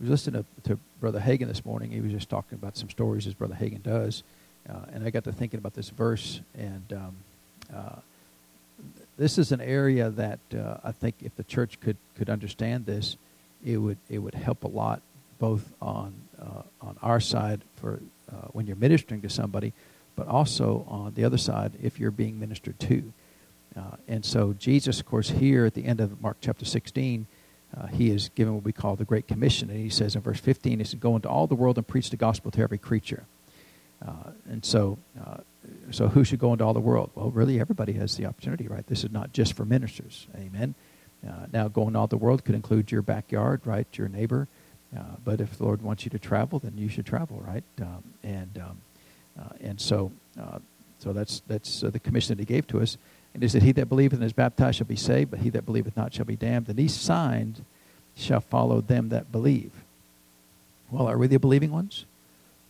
was listening to, to Brother Hagin this morning. He was just talking about some stories as Brother Hagin does. Uh, and I got to thinking about this verse. And um, uh, this is an area that uh, I think if the church could, could understand this, it would, it would help a lot both on, uh, on our side for uh, when you're ministering to somebody, but also on the other side if you're being ministered to. Uh, and so Jesus, of course, here at the end of Mark chapter 16, uh, he is given what we call the Great Commission. And he says in verse 15, he says, Go into all the world and preach the gospel to every creature. Uh, and so, uh, so who should go into all the world? Well, really, everybody has the opportunity, right? This is not just for ministers. Amen. Uh, now, going all the world could include your backyard, right? Your neighbor. Uh, but if the Lord wants you to travel, then you should travel, right? Um, and um, uh, and so so that's that's the commission that He gave to us. And he said, He that believeth and is baptized shall be saved, but he that believeth not shall be damned. And these signs shall follow them that believe. Well, are we the believing ones?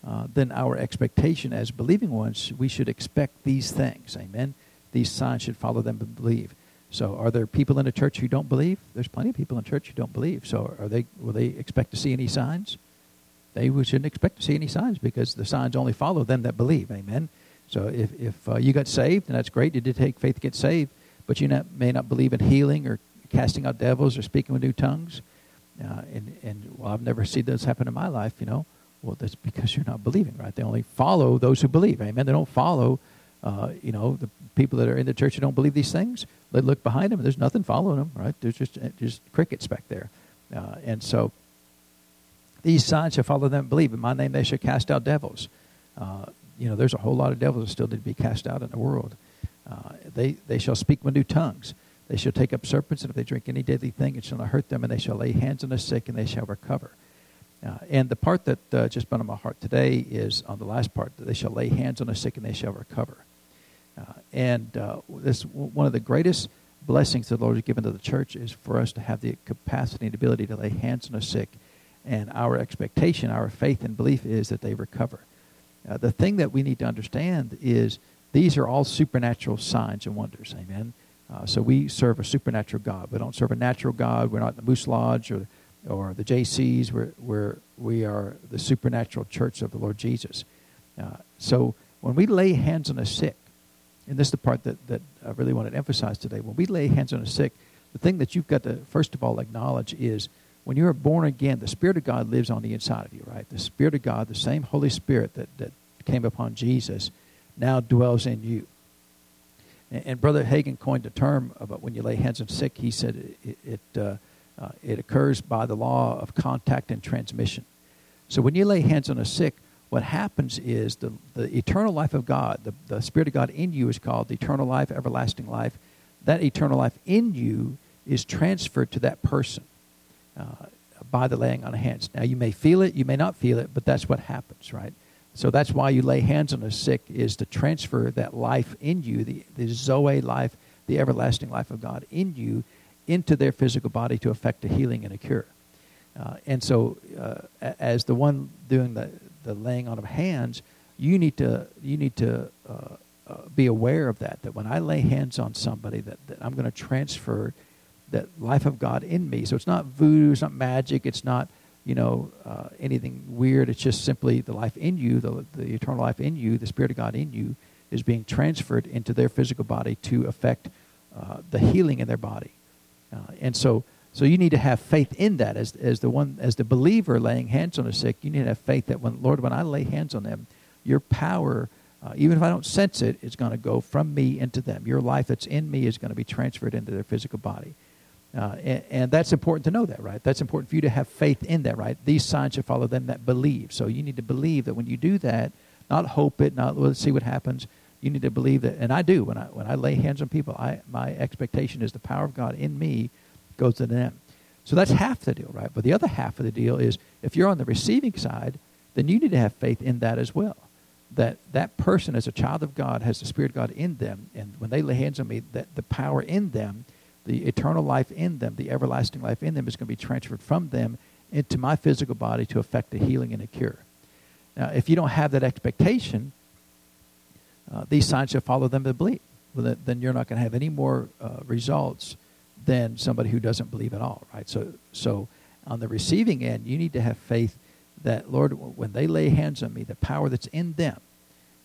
Uh, then our expectation as believing ones, we should expect these things. Amen. These signs should follow them that believe. So, are there people in the church who don't believe? There's plenty of people in church who don't believe. So, are they? Will they expect to see any signs? They shouldn't expect to see any signs because the signs only follow them that believe. Amen. So if, if uh, you got saved, and that's great, you did take faith to get saved, but you not, may not believe in healing or casting out devils or speaking with new tongues. Uh, and, and, well, I've never seen those happen in my life, you know. Well, that's because you're not believing, right? They only follow those who believe. Amen. They don't follow, uh, you know, the people that are in the church who don't believe these things. They look behind them, and there's nothing following them, right? There's just, just crickets back there. Uh, and so these signs shall follow them believe. In my name they shall cast out devils. Uh, you know, there's a whole lot of devils that still need to be cast out in the world. Uh, they, they shall speak with new tongues. They shall take up serpents, and if they drink any deadly thing, it shall not hurt them, and they shall lay hands on the sick, and they shall recover. Uh, and the part that uh, just been on my heart today is on the last part that they shall lay hands on the sick, and they shall recover. Uh, and uh, this one of the greatest blessings that the Lord has given to the church is for us to have the capacity and ability to lay hands on the sick. And our expectation, our faith and belief is that they recover. Uh, the thing that we need to understand is these are all supernatural signs and wonders. Amen. Uh, so we serve a supernatural God. We don't serve a natural God. We're not the Moose Lodge or, or the Jaycees. We're, we're, we are the supernatural church of the Lord Jesus. Uh, so when we lay hands on a sick, and this is the part that, that I really want to emphasize today, when we lay hands on a sick, the thing that you've got to, first of all, acknowledge is when you're born again, the Spirit of God lives on the inside of you, right? The Spirit of God, the same Holy Spirit that, that came upon Jesus, now dwells in you. And, and Brother Hagin coined a term about when you lay hands on sick. He said it, it, uh, uh, it occurs by the law of contact and transmission. So when you lay hands on a sick, what happens is the, the eternal life of God, the, the Spirit of God in you is called the eternal life, everlasting life. That eternal life in you is transferred to that person uh, by the laying on of hands. Now, you may feel it, you may not feel it, but that's what happens, right? So that's why you lay hands on the sick, is to transfer that life in you, the, the Zoe life, the everlasting life of God in you, into their physical body to effect a healing and a cure. Uh, and so, uh, as the one doing the, the laying on of hands, you need to you need to uh, uh be aware of that. That when I lay hands on somebody, that, that I'm going to transfer that life of God in me. So it's not voodoo, it's not magic, it's not you know uh, anything weird. It's just simply the life in you, the, the eternal life in you, the Spirit of God in you, is being transferred into their physical body to affect uh, the healing in their body. Uh, and so, so you need to have faith in that as as the one as the believer laying hands on the sick. You need to have faith that when Lord, when I lay hands on them, your power. Uh, even if I don't sense it, it's going to go from me into them. Your life that's in me is going to be transferred into their physical body. Uh, and, and, that's important to know that, right? That's important for you to have faith in that, right? These signs should follow them that believe. So you need to believe that when you do that, not hope it, not let's see what happens. You need to believe that, and I do. When I when I lay hands on people, I my expectation is the power of God in me goes to them. So that's half the deal, right? But the other half of the deal is if you're on the receiving side, then you need to have faith in that as well. That that person, as a child of God, has the Spirit of God in them, and when they lay hands on me, that the power in them the eternal life in them, the everlasting life in them, is going to be transferred from them into my physical body to effect a healing and a cure. Now, if you don't have that expectation, uh, these signs shall follow them that believe. Well, then you're not going to have any more uh, results than somebody who doesn't believe at all, right? So, so on the receiving end, you need to have faith that, Lord, when they lay hands on me, the power that's in them.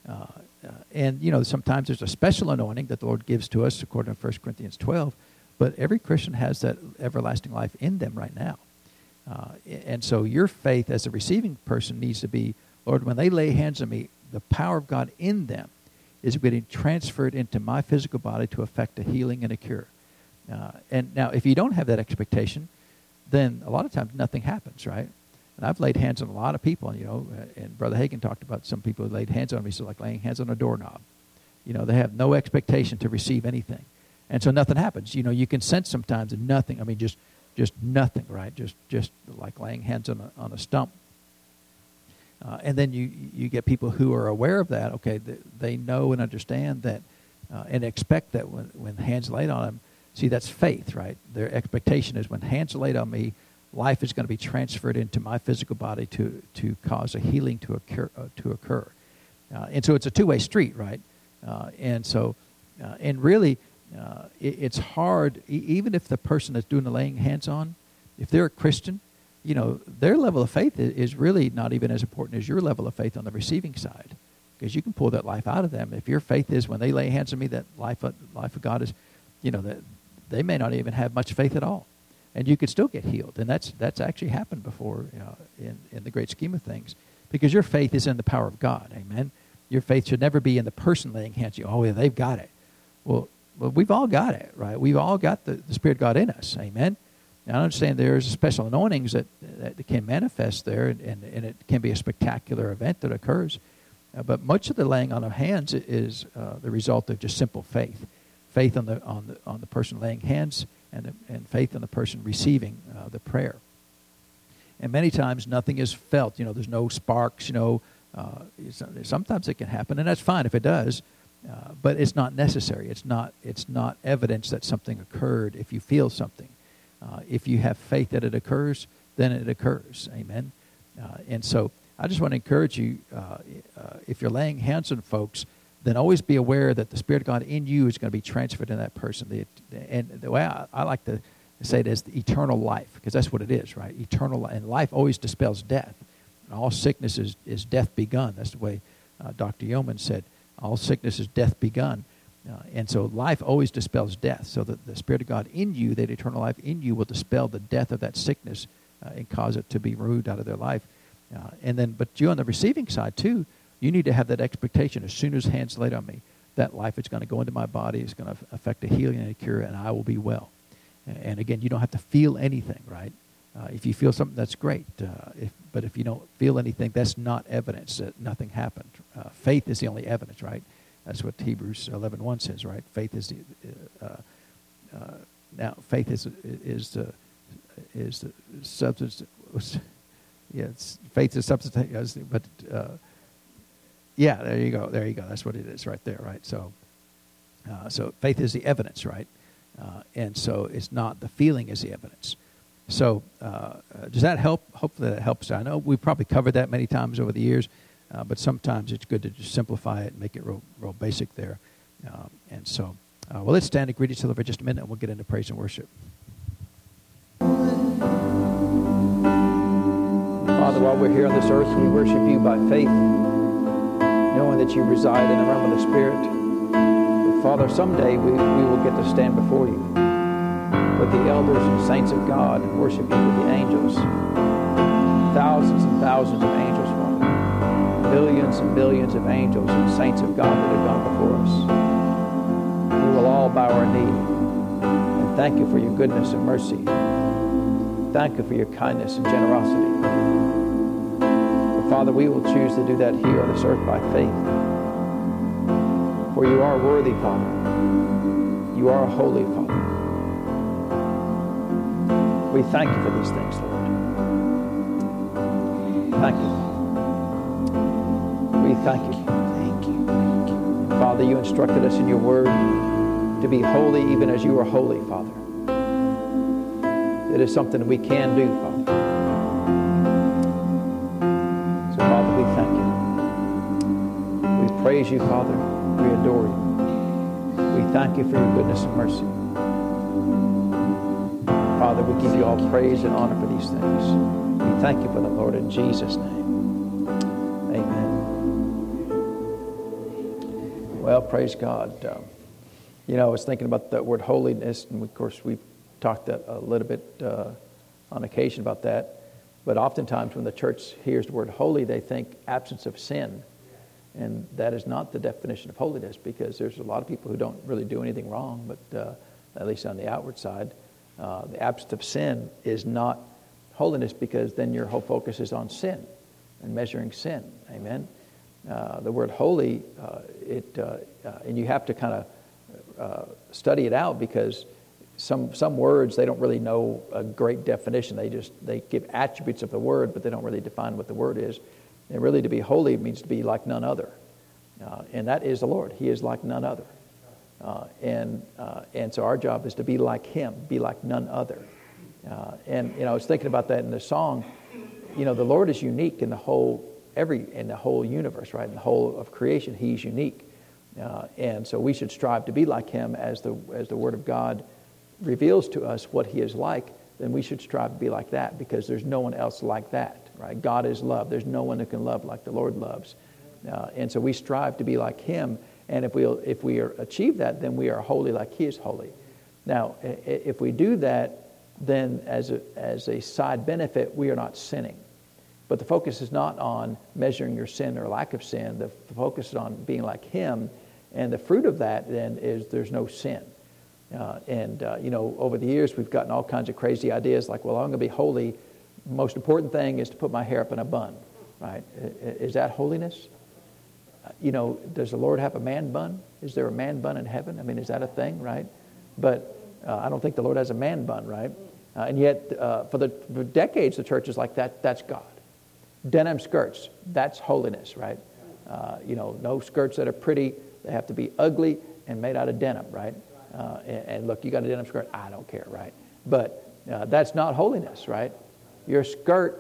Uh, uh, and, you know, sometimes there's a special anointing that the Lord gives to us, according to 1 Corinthians 12, but every Christian has that everlasting life in them right now. Uh, and so your faith as a receiving person needs to be, Lord, when they lay hands on me, the power of God in them is getting transferred into my physical body to affect a healing and a cure. Uh, and now, if you don't have that expectation, then a lot of times nothing happens, right? And I've laid hands on a lot of people, you know, uh, and Brother Hagin talked about some people who laid hands on me, so like laying hands on a doorknob. You know, they have no expectation to receive anything. And so nothing happens. You know, you can sense sometimes nothing. I mean, just just nothing, right? Just just like laying hands on a, on a stump. Uh, and then you you get people who are aware of that. Okay, they, they know and understand that, uh, and expect that when when hands laid on them. See, that's faith, right? Their expectation is when hands laid on me, life is going to be transferred into my physical body to to cause a healing to occur uh, to occur. Uh, and so it's a two way street, right? Uh, and so, uh, and really, uh, it, it's hard, e- even if the person that's doing the laying hands on, if they're a Christian, you know, their level of faith is, is really not even as important as your level of faith on the receiving side. Because you can pull that life out of them. If your faith is when they lay hands on me, that life of, life of God is, you know, that they may not even have much faith at all. And you could still get healed. And that's, that's actually happened before you know, in, in the great scheme of things. Because your faith is in the power of God. Amen. Your faith should never be in the person laying hands on you. Oh, yeah, they've got it. Well, well, we've all got it, right? We've all got the, the Spirit God in us. Amen. Now, I understand there's special anointings that, that can manifest there, and, and, it can be a spectacular event that occurs. Uh, but much of the laying on of hands is uh, the result of just simple faith faith on the, on the, on the person laying hands and, and faith in the person receiving uh, the prayer. And many times nothing is felt. You know, there's no sparks, you know. Uh, sometimes it can happen, and that's fine if it does. Uh, but it's not necessary. It's not, it's not evidence that something occurred if you feel something. Uh, if you have faith that it occurs, then it occurs. Amen. Uh, and so I just want to encourage you uh, uh, if you're laying hands on folks, then always be aware that the Spirit of God in you is going to be transferred to that person. The, and the way I, I like to say it is the eternal life, because that's what it is, right? Eternal life. And life always dispels death. And all sickness is, is death begun. That's the way Dr. Yeoman said all sickness is death begun. Uh, and so life always dispels death. So that the Spirit of God in you, that eternal life in you, will dispel the death of that sickness uh, and cause it to be removed out of their life. Uh, and then, but you on the receiving side too, you need to have that expectation. As soon as hands laid on me, that life is going to go into my body, it's going to affect a healing and a cure, and I will be well. And again, you don't have to feel anything, right? Uh, if you feel something, that's great. Uh, if, but if you don't feel anything, that's not evidence that nothing happened. Uh, faith is the only evidence, right? That's what Hebrews 11.1 says, right? Faith is the... Uh, uh, now, faith is, is, the, is the substance... Yeah, faith is substance, but... Uh, yeah, there you go. There you go. That's what it is right there, right? So, so faith is the evidence, right? and so it's not the feeling is the evidence. So, uh, does that help? Hopefully, that helps. I know we've probably covered that many times over the years, uh, but sometimes it's good to just simplify it and make it real, real basic there. Um, and so, uh, well, let's stand and greet each other for just a minute, and we'll get into praise and worship. Father, while we're here on this earth, we worship you by faith, knowing that you reside in the realm of the Spirit. But Father, someday we, we will get to stand before you with the elders and saints of God and worship you with the angels. Thousands and thousands of angels, Father. Billions and billions of angels and saints of God that have gone before us. We will all bow our knee and thank you for your goodness and mercy. Thank you for your kindness and generosity. But Father, we will choose to do that here on this earth by faith. For you are worthy, Father. You are a holy Father. We thank you for these things, Lord. Thank you. We thank you. Thank you. Thank you. Father, you instructed us in your word to be holy even as you are holy, Father. It is something we can do, Father. So, Father, we thank you. We praise you, Father. We adore you. We thank you for your goodness and mercy. Father, we give you all praise and honor for these things. We thank you for them, Lord, in Jesus' name. Amen. Well, praise God. Um, you know, I was thinking about that word holiness, and of course, we've talked a little bit uh, on occasion about that. But oftentimes, when the church hears the word holy, they think absence of sin. And that is not the definition of holiness because there's a lot of people who don't really do anything wrong, but uh, at least on the outward side. Uh, the absence of sin is not holiness because then your whole focus is on sin and measuring sin. Amen. Uh, the word holy, uh, it, uh, uh, and you have to kind of study it out because some, some words they don't really know a great definition. They just they give attributes of the word, but they don't really define what the word is. And really, to be holy means to be like none other. And that is the Lord. He is like none other. Uh, and, uh, and so our job is to be like Him, be like none other. Uh, and, you know, I was thinking about that in the song. You know, the Lord is unique in the whole, every, in the whole universe, right? In the whole of creation, He's unique. Uh, and so we should strive to be like Him as the, as the Word of God reveals to us what He is like, then we should strive to be like that because there's no one else like that right? God is love. There's no one who can love like the Lord loves. Uh, and so we strive to be like Him. And if we if we achieve that, then we are holy like He is holy. Now, if we do that, then as a, as a side benefit, we are not sinning. But the focus is not on measuring your sin or lack of sin. The focus is on being like Him. And the fruit of that then is there's no sin. Uh, and, uh, you know, over the years, we've gotten all kinds of crazy ideas like, well, I'm going to be holy most important thing is to put my hair up in a bun, right? Is that holiness? You know, does the Lord have a man bun? Is there a man bun in heaven? I mean, is that a thing, right? But uh, I don't think the Lord has a man bun, right? Uh, and yet, uh, for, the, for decades, the church is like that. That's God. Denim skirts, that's holiness, right? Uh, you know, no skirts that are pretty. They have to be ugly and made out of denim, right? Uh, and, and, look, you got a denim skirt. I don't care, right? But uh, that's not holiness, right? Your skirt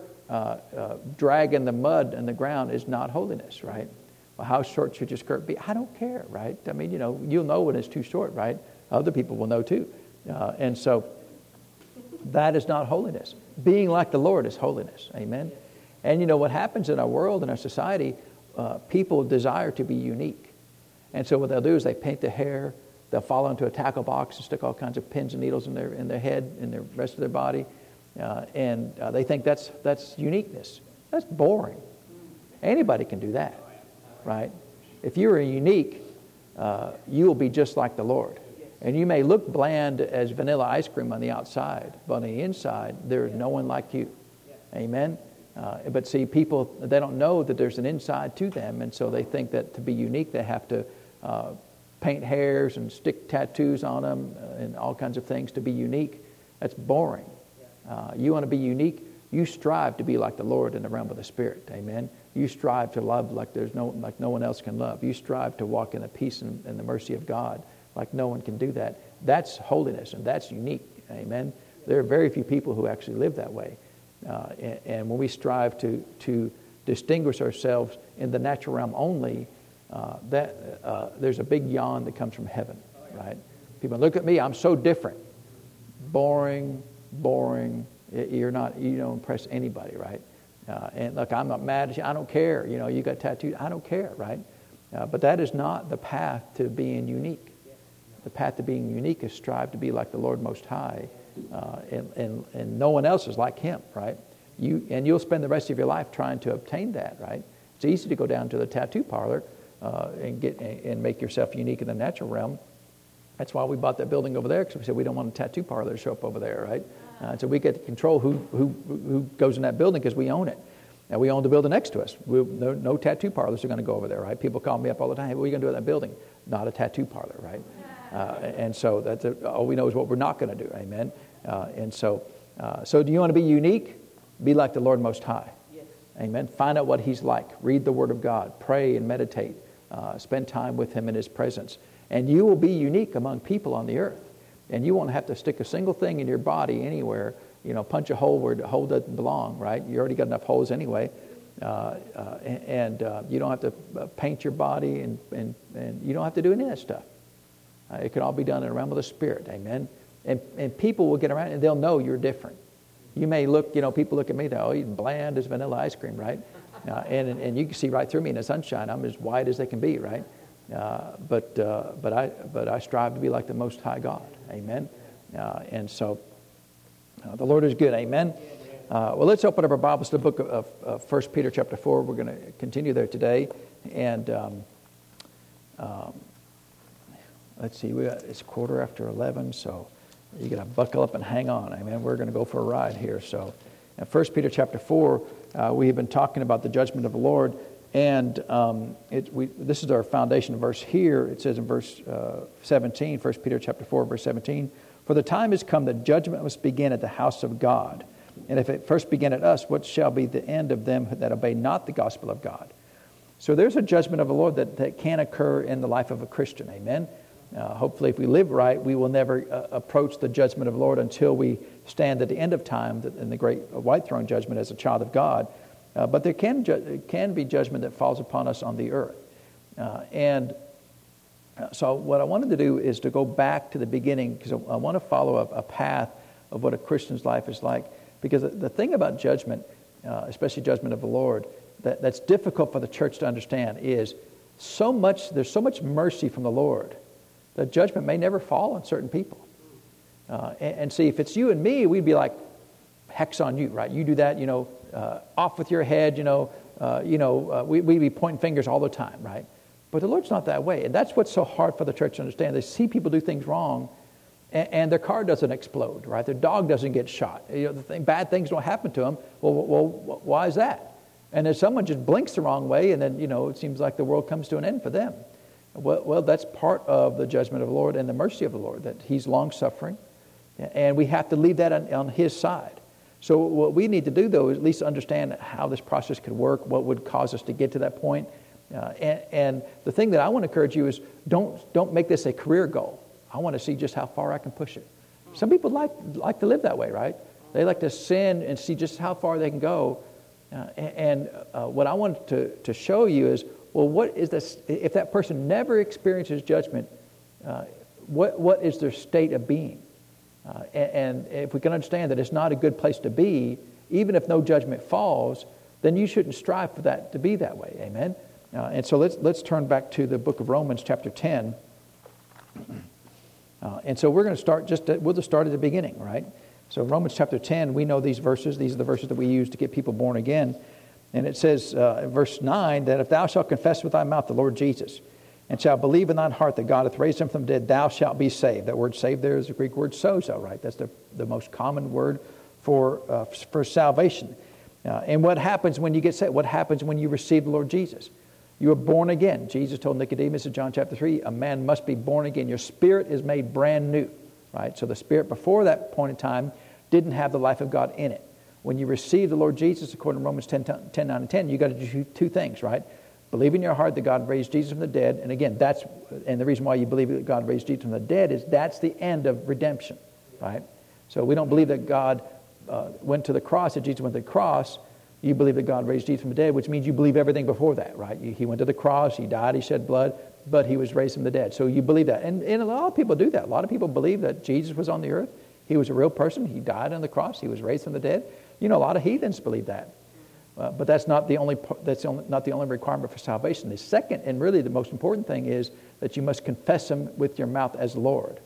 dragging the mud and the ground is not holiness, right? Well, how short should your skirt be? I don't care, right? I mean, you know, you'll know when it's too short, right? Other people will know too. Uh, and so that is not holiness. Being like the Lord is holiness. Amen. And you know what happens in our world, in our society, uh, people desire to be unique. And so what they'll do is they paint their hair, they'll fall into a tackle box and stick all kinds of pins and needles in their, in their head, in the rest of their body. Uh, and uh, they think that's, that's uniqueness. That's boring. Anybody can do that, right? If you are unique, uh, you will be just like the Lord. And you may look bland as vanilla ice cream on the outside, but on the inside, there is no one like you. Amen? Uh, but see, people, they don't know that there's an inside to them, and so they think that to be unique, they have to uh, paint hairs and stick tattoos on them uh, and all kinds of things to be unique. That's boring. Uh, you want to be unique? You strive to be like the Lord in the realm of the Spirit. Amen. You strive to love like there's no like no one else can love. You strive to walk in the peace and, and the mercy of God like no one can do that. That's holiness and that's unique. Amen. There are very few people who actually live that way. Uh, and, and, when we strive to to distinguish ourselves in the natural realm only, uh, that uh, there's a big yawn that comes from heaven, right? People look at me. I'm so different. Boring, boring. You're not, you don't impress anybody, right? Uh, and look, I'm not mad at you. I don't care. You know, you got tattooed. I don't care, right? Uh, but that is not the path to being unique. The path to being unique is strive to be like the Lord Most High, uh, and, and, and no one else is like Him, right? You, and you'll spend the rest of your life trying to obtain that, right? It's easy to go down to the tattoo parlor uh, and, get, and make yourself unique in the natural realm. That's why we bought that building over there, because we said we don't want a tattoo parlor to show up over there, right? Uh, so we get to control who, who, who goes in that building because we own it. And we own the building next to us. We, no, no, tattoo parlors are going to go over there, right? People call me up all the time. Hey, what are you going to do in that building? Not a tattoo parlor, right? Uh, and so that's a, all we know is what we're not going to do. Amen. Uh, and so, uh, so do you want to be unique? Be like the Lord Most High. Yes. Amen. Find out what He's like. Read the Word of God. Pray and meditate. Uh, spend time with Him in His presence, and you will be unique among people on the earth. And you won't have to stick a single thing in your body anywhere, you know, punch a hole where the hole doesn't belong, right? You already got enough holes anyway. Uh, uh, and uh, you don't have to uh, paint your body and, and, and you don't have to do any of that stuff. Uh, it can all be done in the realm of the Spirit, amen? And, and people will get around and they'll know you're different. You may look, you know, people look at me, they're, oh, he's bland as vanilla ice cream, right? Uh, and, and you can see right through me in the sunshine. I'm as white as they can be, right? But, but, I, but I strive to be like the Most High God. Amen. Uh, and so uh, the Lord is good. Amen. Uh, well, let's open up our Bibles to the book of, of 1 Peter chapter 4. We're going to continue there today. And um, um, let's see, we got, it's quarter after 11, so you got to buckle up and hang on. Amen. we're going to go for a ride here. So, in 1 Peter chapter 4, uh, we have been talking about the judgment of the Lord. And um, it, we, this is our foundation verse here. It says in verse uh, 17, 1 Peter chapter 4, verse 17, For the time has come that judgment must begin at the house of God. And if it first begin at us, what shall be the end of them that obey not the gospel of God? So there's a judgment of the Lord that, that can occur in the life of a Christian. Amen. Uh, hopefully, if we live right, we will never uh, approach the judgment of the Lord until we stand at the end of time in the great white throne judgment as a child of God. Uh, but there can, ju- can be judgment that falls upon us on the earth. Uh, and uh, so, what I wanted to do is to go back to the beginning because I, I want to follow a, path of what a Christian's life is like. Because the thing about judgment, uh, especially judgment of the Lord, that, that's difficult for the church to understand is so much, there's so much mercy from the Lord that judgment may never fall on certain people. Uh, and, and, see, if it's you and me, we'd be like, hex on you, right? You do that, you know, uh, off with your head, you know, uh, you know, uh, we, we'd be pointing fingers all the time, right? But the Lord's not that way. And that's what's so hard for the church to understand. They see people do things wrong, and, and their car doesn't explode, right? Their dog doesn't get shot. You know, the thing, bad things don't happen to them. Well, well, why is that? And if someone just blinks the wrong way, and then, you know, it seems like the world comes to an end for them. Well, well that's part of the judgment of the Lord and the mercy of the Lord, that He's long suffering. And we have to leave that on, on His side. So, what we need to do, though, is at least understand how this process could work, what would cause us to get to that point. Uh, and, and, the thing that I want to encourage you is don't, don't make this a career goal. I want to see just how far I can push it. Some people like, like to live that way, right? They like to sin and see just how far they can go. Uh, and uh, what I want to, to show you is well, what is this? If that person never experiences judgment, uh, what, what is their state of being? Uh, and, and, if we can understand that it's not a good place to be, even if no judgment falls, then you shouldn't strive for that to be that way. Amen? Uh, and so let's, let's turn back to the book of Romans, chapter 10. Uh, and so we're going to start just, at, we'll just start at the beginning, right? So, Romans chapter 10, we know these verses. These are the verses that we use to get people born again. And it says uh, verse 9 that if thou shalt confess with thy mouth the Lord Jesus, and shalt believe in thine heart that God hath raised him from the dead, thou shalt be saved. That word saved there is the Greek word sozo, right? That's the, the most common word for, uh, for salvation. Uh, and what happens when you get saved? What happens when you receive the Lord Jesus? You are born again. Jesus told Nicodemus in John chapter 3, a man must be born again. Your spirit is made brand new right? So the spirit before that point in time didn't have the life of God in it. When you receive the Lord Jesus, according to Romans 10, 10 9 and 10, you got to do two things, right? Believe in your heart that God raised Jesus from the dead. And again, that's, and the reason why you believe that God raised Jesus from the dead is that's the end of redemption, right? So we don't believe that God uh, went to the cross, that Jesus went to the cross. You believe that God raised Jesus from the dead, which means you believe everything before that, right? He went to the cross, he died, he shed blood, but he was raised from the dead. So you believe that. And, and a lot of people do that. A lot of people believe that Jesus was on the earth. He was a real person. He died on the cross. He was raised from the dead. You know, a lot of heathens believe that. Uh, but that's not the only that's the only, not the only requirement for salvation. The second and really the most important thing is that you must confess Him with your mouth as Lord.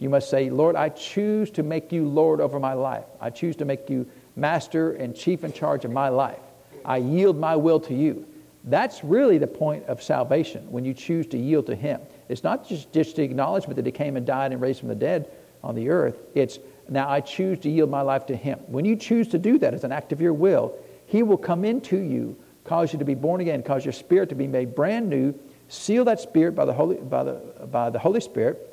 You must say, Lord, I choose to make you Lord over my life. I choose to make you master and chief in charge of my life. I yield my will to you. That's really the point of salvation when you choose to yield to Him. It's not just, just the acknowledgement that He came and died and raised from the dead on the earth. It's now I choose to yield my life to Him. When you choose to do that as an act of your will, He will come into you, cause you to be born again, cause your spirit to be made brand new, seal that spirit by the Holy, by the, by the Holy Spirit,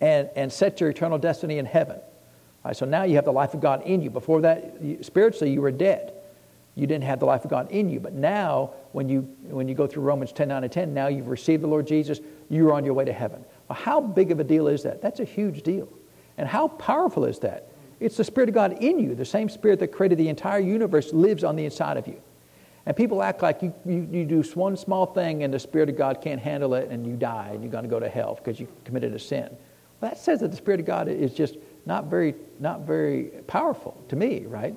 and, and set your eternal destiny in heaven. Right, so now you have the life of God in you. Before that, spiritually, you were dead you didn't have the life of God in you. But now, when you, when you go through Romans 10, 9, and 10, now you've received the Lord Jesus, you're on your way to heaven. Well, how big of a deal is that? That's a huge deal. And how powerful is that? It's the Spirit of God in you. The same Spirit that created the entire universe lives on the inside of you. And people act like you, you, you do one small thing and the Spirit of God can't handle it and you die and you're going to go to hell because you committed a sin. Well, that says that the Spirit of God is just not very, not very powerful to me, right?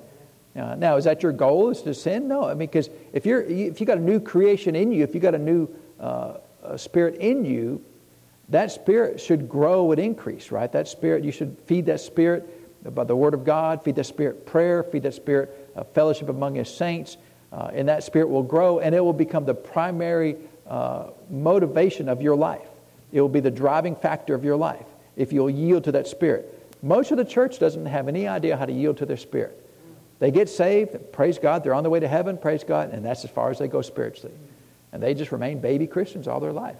Uh, now, is that your goal? Is to sin? No, I mean, because if you're if you got a new creation in you, if you got a new uh, a spirit in you, that spirit should grow and increase, right? That spirit, you should feed that spirit by the Word of God, feed that spirit prayer, feed that spirit uh, fellowship among His saints, uh, and that spirit will grow and it will become the primary uh, motivation of your life. It will be the driving factor of your life if you'll yield to that spirit. Most of the church doesn't have any idea how to yield to their spirit. They get saved, praise God, they're on the way to heaven, praise God, and that's as far as they go spiritually. And they just remain baby Christians all their life.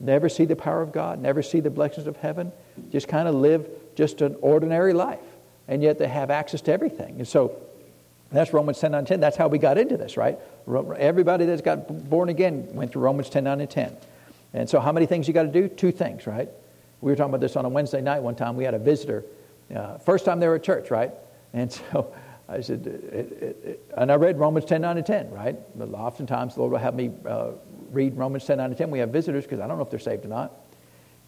Never see the power of God, never see the blessings of heaven, just kind of live just an ordinary life. And yet they have access to everything. And so that's Romans 10, 9, 10. That's how we got into this, right? Everybody that's got born again went through Romans 10, 9, and 10. And so how many things you got to do? Two things, right? We were talking about this on a Wednesday night one time. We had a visitor. Uh, first time they were at church, right? And so I said, it, it, it, and I read Romans 10, 9, and 10, right? Oftentimes the Lord will have me uh, read Romans 10, 9, and 10. We have visitors because I don't know if they're saved or not.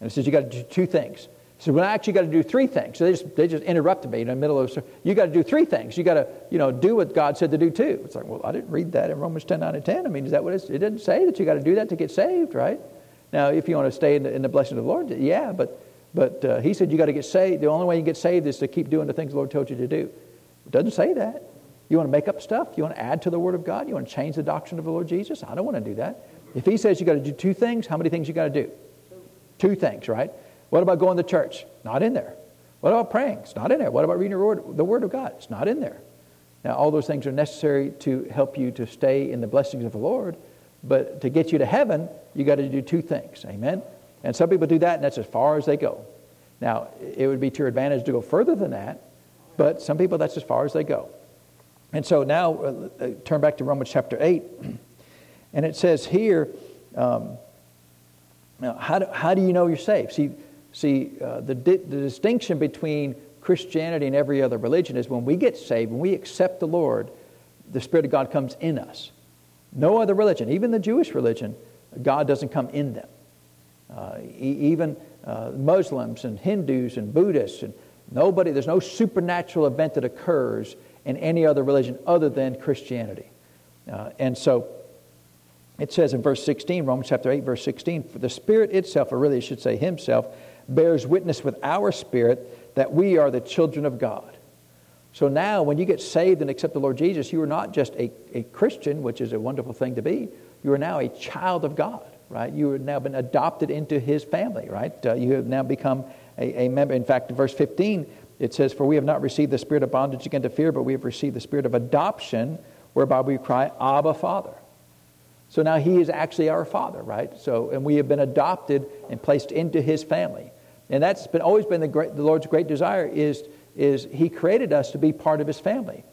And it says you got to do two things. So well, I actually got to do three things. So they just, they just interrupted me in the middle of, the you got to do three things. You got to, you know, do what God said to do too. It's like, well, I didn't read that in Romans 10, 9, and 10. I mean, is that what it's, it didn't say that you got to do that to get saved, right? Now, if you want to stay in the, in the blessing of the Lord, yeah, but, but uh, he said you got to get saved. The only way you get saved is to keep doing the things the Lord told you to do. It doesn't say that. You want to make up stuff? You want to add to the Word of God? You want to change the doctrine of the Lord Jesus? I don't want to do that. If He says you got to do two things, how many things you got to do? Two things, right? What about going to church? Not in there. What about praying? It's not in there. What about reading the word, the word of God? It's not in there. Now, all those things are necessary to help you to stay in the blessings of the Lord, but to get you to heaven, you got to do two things. Amen? And some people do that, and that's as far as they go. Now, it would be to your advantage to go further than that, but some people, that's as far as they go. And so now, uh, uh turn back to Romans chapter 8, and it says here, um, now, how do, how do you know you're saved? See, See, uh, the, di- the distinction between Christianity and every other religion is when we get saved, when we accept the Lord, the Spirit of God comes in us. No other religion, even the Jewish religion, God doesn't come in them. Uh, even uh, Muslims and Hindus and Buddhists and nobody, there's no supernatural event that occurs in any other religion other than Christianity. Uh, and so it says in verse 16, Romans chapter 8, verse 16, for the Spirit itself, or really I should say Himself, bears witness with our spirit that we are the children of God. So now, when you get saved and accept the Lord Jesus, you are not just a, a Christian, which is a wonderful thing to be. You are now a child of God, right? You have now been adopted into His family, right? Uh, you have now become a, a member. In fact, in verse 15, it says, For we have not received the spirit of bondage again to fear, but we have received the spirit of adoption, whereby we cry, Abba, Father. So now He is actually our Father, right? So, and we have been adopted and placed into His family. And that's been, always been the, great, the Lord's great desire is, is He created us to be part of His family.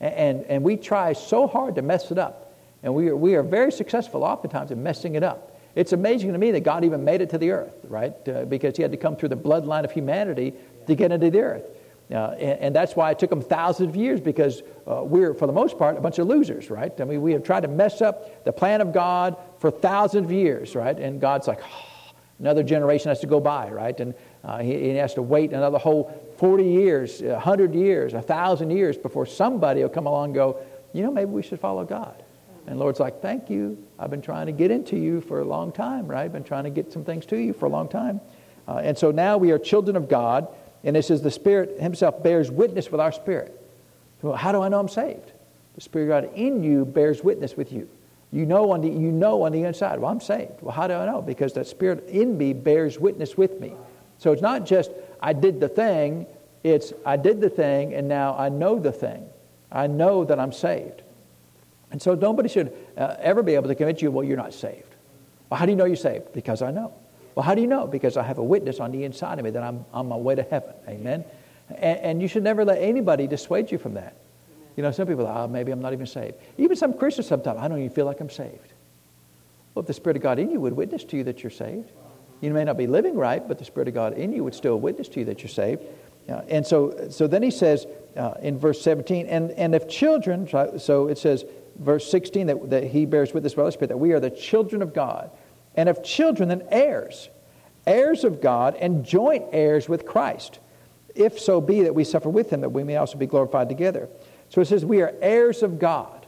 And, and, and we try so hard to mess it up. And we are, we are very successful oftentimes in messing it up. It's amazing to me that God even made it to the earth, right? Uh, because He had to come through the bloodline of humanity to get into the earth. Uh, and, and, that's why it took him thousands of years because uh, we're, for the most part, a bunch of losers, right? I mean, we have tried to mess up the plan of God for thousands of years, right? And God's like, oh, another generation has to go by, right? And uh, he, he, has to wait another whole 40 years, 100 years, 1,000 years before somebody will come along and go, you know, maybe we should follow God. And Lord's like, thank you. I've been trying to get into you for a long time, right? I've been trying to get some things to you for a long time. Uh, and so now we are children of God. And it says the Spirit Himself bears witness with our spirit. Well, how do I know I'm saved? The Spirit of God in you bears witness with you. You know on the, you know on the inside, well, I'm saved. Well, how do I know? Because that Spirit in me bears witness with me. So it's not just I did the thing, it's I did the thing and now I know the thing. I know that I'm saved. And so nobody should uh, ever be able to convince you, well, you're not saved. Well, how do you know you're saved? Because I know. Well, how do you know? Because I have a witness on the inside of me that I'm on my way to heaven. Amen. And, and you should never let anybody dissuade you from that. You know, some people, oh, maybe I'm not even saved. Even some Christians sometimes, I don't even feel like I'm saved. Well, if the Spirit of God in you would witness to you that you're saved, you may not be living right, but the Spirit of God in you would still witness to you that you're saved. Uh, and so, so then he says uh, in verse 17, and, and if children, so it says, verse 16, that, that he bears witness by the Spirit, that we are the children of God. And if children, then heirs, heirs of God and joint heirs with Christ. if so be that we suffer with him, that we may also be glorified together. So it says, we are heirs of God.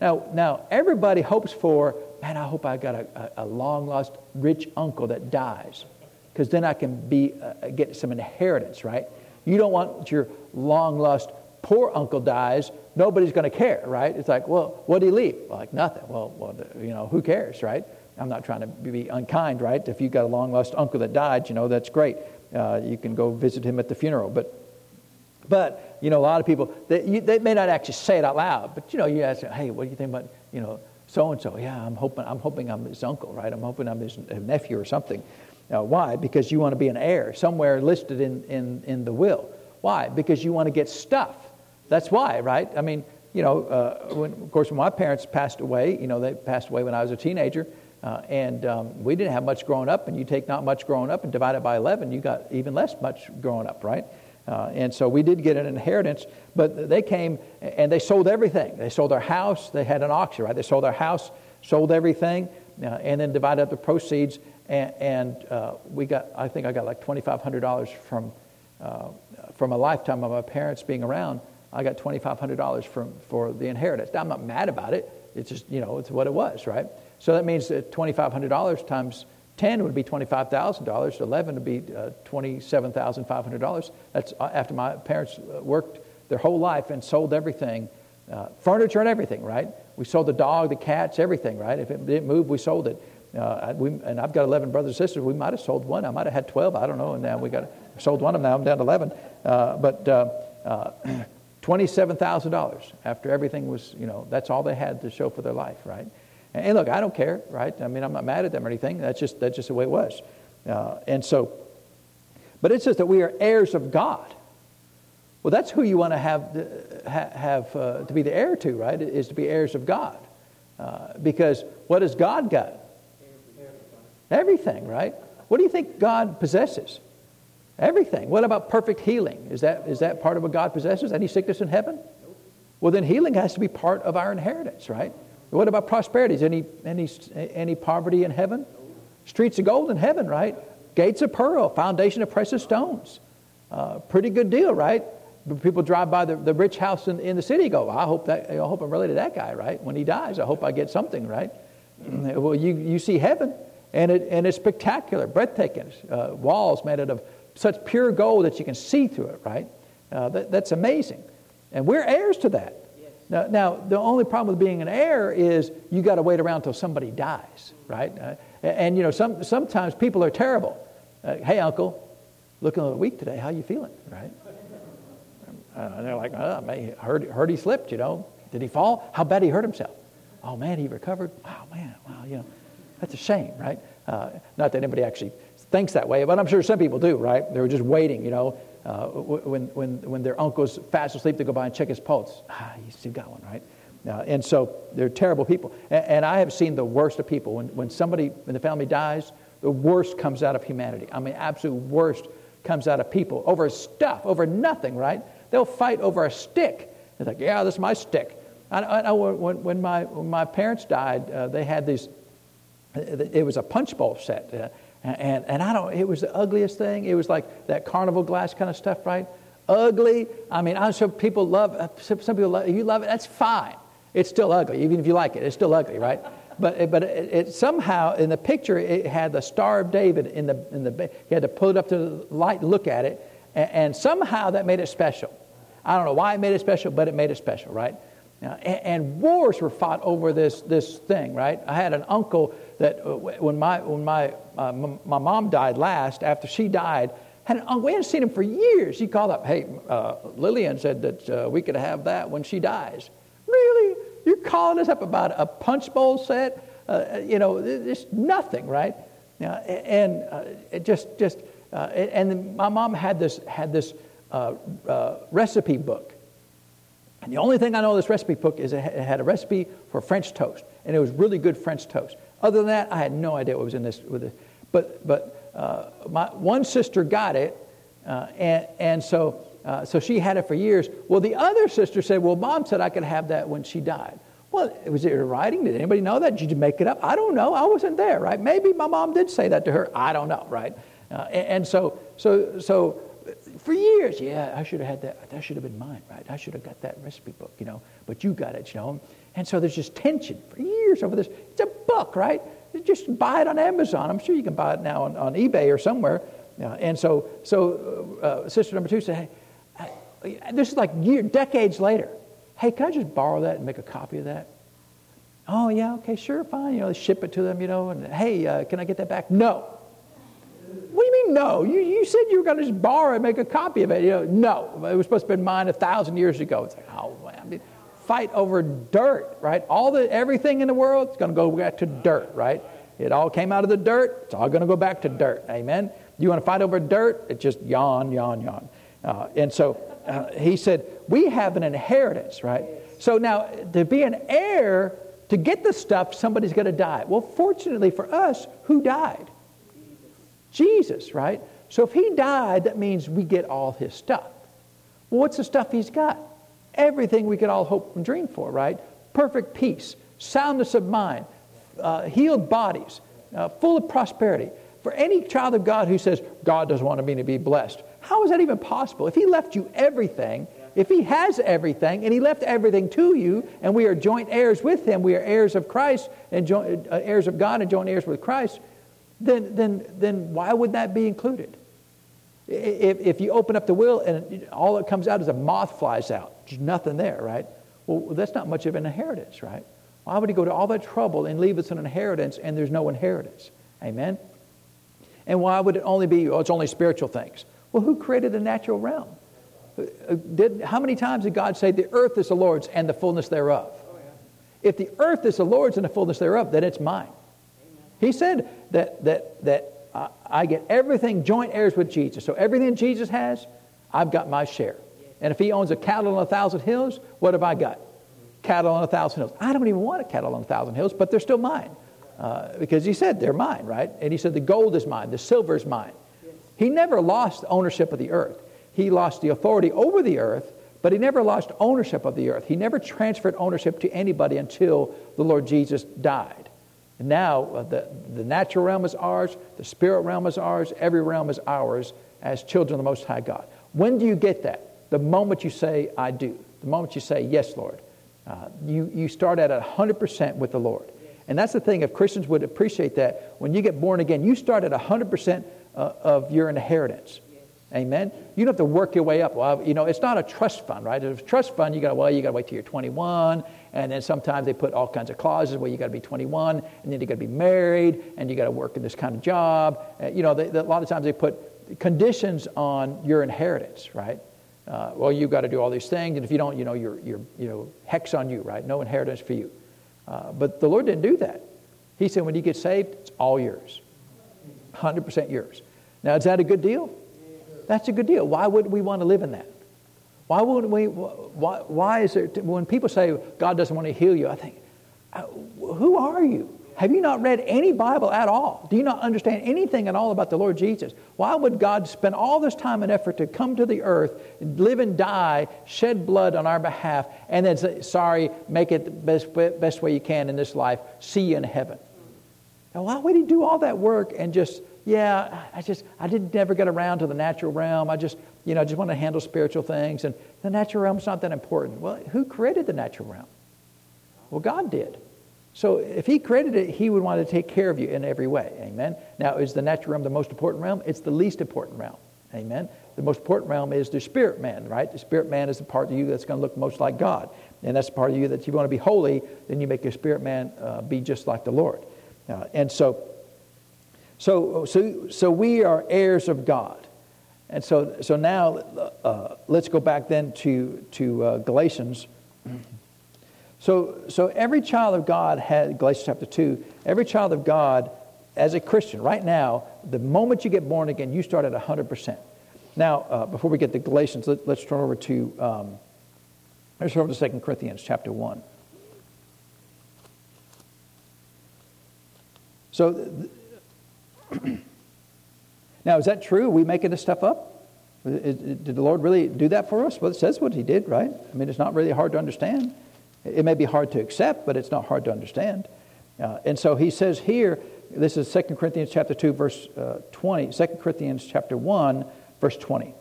Now, now everybody hopes for, man, I hope I got a, a, long lost rich uncle that dies, because then I can be, uh, get some inheritance, right? You don't want your long lost poor uncle dies, nobody's going to care, right? It's like, well, what did he leave? Like, nothing. Well, well, you know, who cares, right? I'm not trying to be unkind, right? If you've got a long lost uncle that died, you know, that's great. Uh, you can go visit him at the funeral. But, but you know, a lot of people, they, you, they may not actually say it out loud, but, you know, you ask, hey, what do you think about, you know, so and so? Yeah, I'm hoping, I'm hoping I'm his uncle, right? I'm hoping I'm his nephew or something. Uh, why? Because you want to be an heir, somewhere listed in, in, in the will. Why? Because you want to get stuff. That's why, right? I mean, you know, uh, when, of course, when my parents passed away, you know, they passed away when I was a teenager. Uh, and um, we didn't have much growing up, and you take not much growing up and divide it by 11, you got even less much growing up, right? Uh, and so we did get an inheritance, but they came and they sold everything. They sold their house, they had an auction, right? They sold their house, sold everything, uh, and then divided up the proceeds. And, and uh, we got, I think I got like $2,500 from, uh, from a lifetime of my parents being around. I got $2,500 from, for the inheritance. Now, I'm not mad about it. It's just, you know, it's what it was, right? So that means that $2,500 times 10 would be $25,000. 11 would be uh, $27,500. That's uh, after my parents uh, worked their whole life and sold everything, uh, furniture and everything, right? We sold the dog, the cats, everything, right? If it didn't move, we sold it. Uh, we, and I've got 11 brothers and sisters. We might have sold one. I might have had 12. I don't know. And now we got sold one of them. Now I'm down to 11. Uh, but $27,000 after everything was, you know, that's all they had to show for their life, right? And look, I don't care, right? I mean, I'm not mad at them or anything. That's just, that's just the way it was. Uh, and so, but it says that we are heirs of God. Well, that's who you want to have, have uh, to be the heir to, right? Is to be heirs of God. Uh, because what has God got? Everything, right? What do you think God possesses? Everything. What about perfect healing? Is that, is that part of what God possesses? Any sickness in heaven? Well, then healing has to be part of our inheritance, right? What about prosperity? Any, any, any poverty in heaven? Streets of gold in heaven, right? Gates of pearl, foundation of precious stones. Uh, pretty good deal, right? People drive by the, the rich house in, in the city go, I hope, that, I hope I'm related to that guy, right? When he dies, I hope I get something, right? well, you, you see heaven, and, it, and it's spectacular, breathtaking. Uh, walls made out of such pure gold that you can see through it, right? Uh, that, that's amazing. And we're heirs to that. Now, now, the only problem with being an heir is you got to wait around until somebody dies, right? Uh, and, you know, some, sometimes people are terrible. Uh, hey, uncle, looking a little weak today. How you feeling, right? Uh, they're like, oh, man, heard, heard he slipped, you know. Did he fall? How bad he hurt himself? Oh, man, he recovered. Wow, man, wow, you know. That's a shame, right? Uh, not that anybody actually thinks that way, but I'm sure some people do, right? They were just waiting, you know. Uh, when, when, when their uncle's fast asleep, they go by and check his pulse. Ah, you still got one, right? Uh, and so they're terrible people. And, and, I have seen the worst of people. When, when somebody in the family dies, the worst comes out of humanity. I mean, absolute worst comes out of people over stuff, over nothing, right? They'll fight over a stick. They're like, yeah, this is my stick. I, I know when, when, my, when my parents died, uh, they had these, it was a punch bowl set. And, and I don't, it was the ugliest thing. It was like that carnival glass kind of stuff, right? Ugly. I mean, I'm sure people love, uh, some people love, you love it, that's fine. It's still ugly, even if you like it, it's still ugly, right? But, but it, it, somehow in the picture it had the Star of David in the, in the, you had to pull it up to the light and look at it. And, and somehow that made it special. I don't know why it made it special, but it made it special, right? Now, and, and, wars were fought over this, this thing, right? I had an uncle that uh, when my, when my, uh, my mom died last, after she died, had an uncle, we hadn't seen him for years. He called up, hey, uh, Lillian said that uh, we could have that when she dies. Really? You're calling us up about a punch bowl set? Uh, you know, it's nothing, right? and uh, it just, just and my mom had this, had this recipe book and the only thing I know of this recipe book is it had a recipe for French toast, and it was really good French toast. Other than that, I had no idea what was in this. With it. But, but uh, my one sister got it, uh, and, and so, uh, so she had it for years. Well, the other sister said, Well, mom said I could have that when she died. Well, was it in writing? Did anybody know that? Did you make it up? I don't know. I wasn't there, right? Maybe my mom did say that to her. I don't know, right? Uh, and, and so, so, so for years. Yeah, I should have had that. That should have been mine, right? I should have got that recipe book, you know. But you got it, you know. And so there's just tension for years over this. It's a book, right? Just buy it on Amazon. I'm sure you can buy it now on, on eBay or somewhere. Uh, and so, so uh, sister number two said, hey, I, this is like year, decades later. Hey, can I just borrow that and make a copy of that? Oh, yeah, okay, sure, fine. You know, ship it to them, you know, and hey, uh, can I get that back? No. What do you mean, no? You, you said you were going to just borrow and make a copy of it. You know, no. It was supposed to have been mine a thousand years ago. It's like, oh, fight over dirt, right? All the, everything in the world is going to go back to dirt, right? It all came out of the dirt. It's all going to go back to dirt. Amen? You want to fight over dirt? It's just yawn, yawn, yawn. Uh, and so uh, he said, we have an inheritance, right? So now, to be an heir, to get the stuff, somebody's going to die. Well, fortunately for us, who died? Jesus, right? So if he died, that means we get all his stuff. Well, what's the stuff he's got? Everything we could all hope and dream for, right? Perfect peace, soundness of mind, uh, healed bodies, uh, full of prosperity. For any child of God who says, God doesn't want me to be blessed, how is that even possible? If he left you everything, if he has everything and he left everything to you, and we are joint heirs with him, we are heirs of Christ and joint, uh, heirs of God and joint heirs with Christ, then, then, then why would that be included? If, if you open up the will and all that comes out is a moth flies out, there's nothing there, right? Well, that's not much of an inheritance, right? Why would he go to all that trouble and leave us an inheritance and there's no inheritance? Amen? And why would it only be, oh, it's only spiritual things? Well, who created the natural realm? Uh, uh, did, how many times did God say, The earth is the Lord's and the fullness thereof? If the earth is the Lord's and the fullness thereof, then it's mine. He said that, that, that I get everything joint heirs with Jesus. So everything Jesus has, I've got my share. And if he owns a cattle on a thousand hills, what have I got? Cattle on a thousand hills. I don't even want a cattle on a thousand hills, but they're still mine. Uh, because he said they're mine, right? And he said the gold is mine, the silver is mine. He never lost ownership of the earth. He lost the authority over the earth, but he never lost ownership of the earth. He never transferred ownership to anybody until the Lord Jesus died. And now uh, the, the natural realm is ours, the spirit realm is ours, every realm is ours as children of the Most High God. When do you get that? The moment you say, I do. The moment you say, Yes, Lord. Uh, you, you start at 100% with the Lord. And that's the thing, if Christians would appreciate that, when you get born again, you start at 100% uh, of your inheritance. Amen. You don't have to work your way up. Well, you know, it's not a trust fund, right? If it's a trust fund, you got well, you got to wait till you're 21, and then sometimes they put all kinds of clauses where you got to be 21, and then you got to be married, and you got to work in this kind of job. Uh, you know, they, they, a lot of times they put conditions on your inheritance, right? Uh, well, you've got to do all these things, and if you don't, you know, you're, you're you know, hex on you, right? No inheritance for you. Uh, but the Lord didn't do that. He said, when you get saved, it's all yours, 100% yours. Now, is that a good deal? That's a good deal. Why wouldn't we want to live in that? Why wouldn't we? Why, why is there, when people say God doesn't want to heal you, I think, uh, who are you? Have you not read any Bible at all? Do you not understand anything at all about the Lord Jesus? Why would God spend all this time and effort to come to the earth, live and die, shed blood on our behalf, and then say, sorry, make it the best, best way you can in this life, see you in heaven? Now, why would he do all that work and just yeah, I just, I didn't never get around to the natural realm. I just, you know, I just want to handle spiritual things. And the natural realm's not that important. Well, who created the natural realm? Well, God did. So if he created it, he would want to take care of you in every way. Amen. Now, is the natural realm the most important realm? It's the least important realm. Amen. The most important realm is the spirit man, right? The spirit man is the part of you that's going to look most like God. And that's the part of you that if you want to be holy, then you make your spirit man uh, be just like the Lord. Uh, and so so, so, so we are heirs of God. And so, so now uh, let's go back then to, to uh, Galatians. So, so every child of God had, Galatians chapter 2, every child of God as a Christian, right now, the moment you get born again, you start at 100%. Now, uh, before we get to Galatians, let, us turn over to, um, let's turn over to 2 Corinthians chapter 1. So, now, is that true? We making this stuff up? Did the Lord really do that for us? Well, it says what He did, right? I mean, it's not really hard to understand. It may be hard to accept, but it's not hard to understand. Uh, and so He says here, this is 2 Corinthians chapter 2, verse uh, 20, 2 Corinthians chapter 1, verse 20.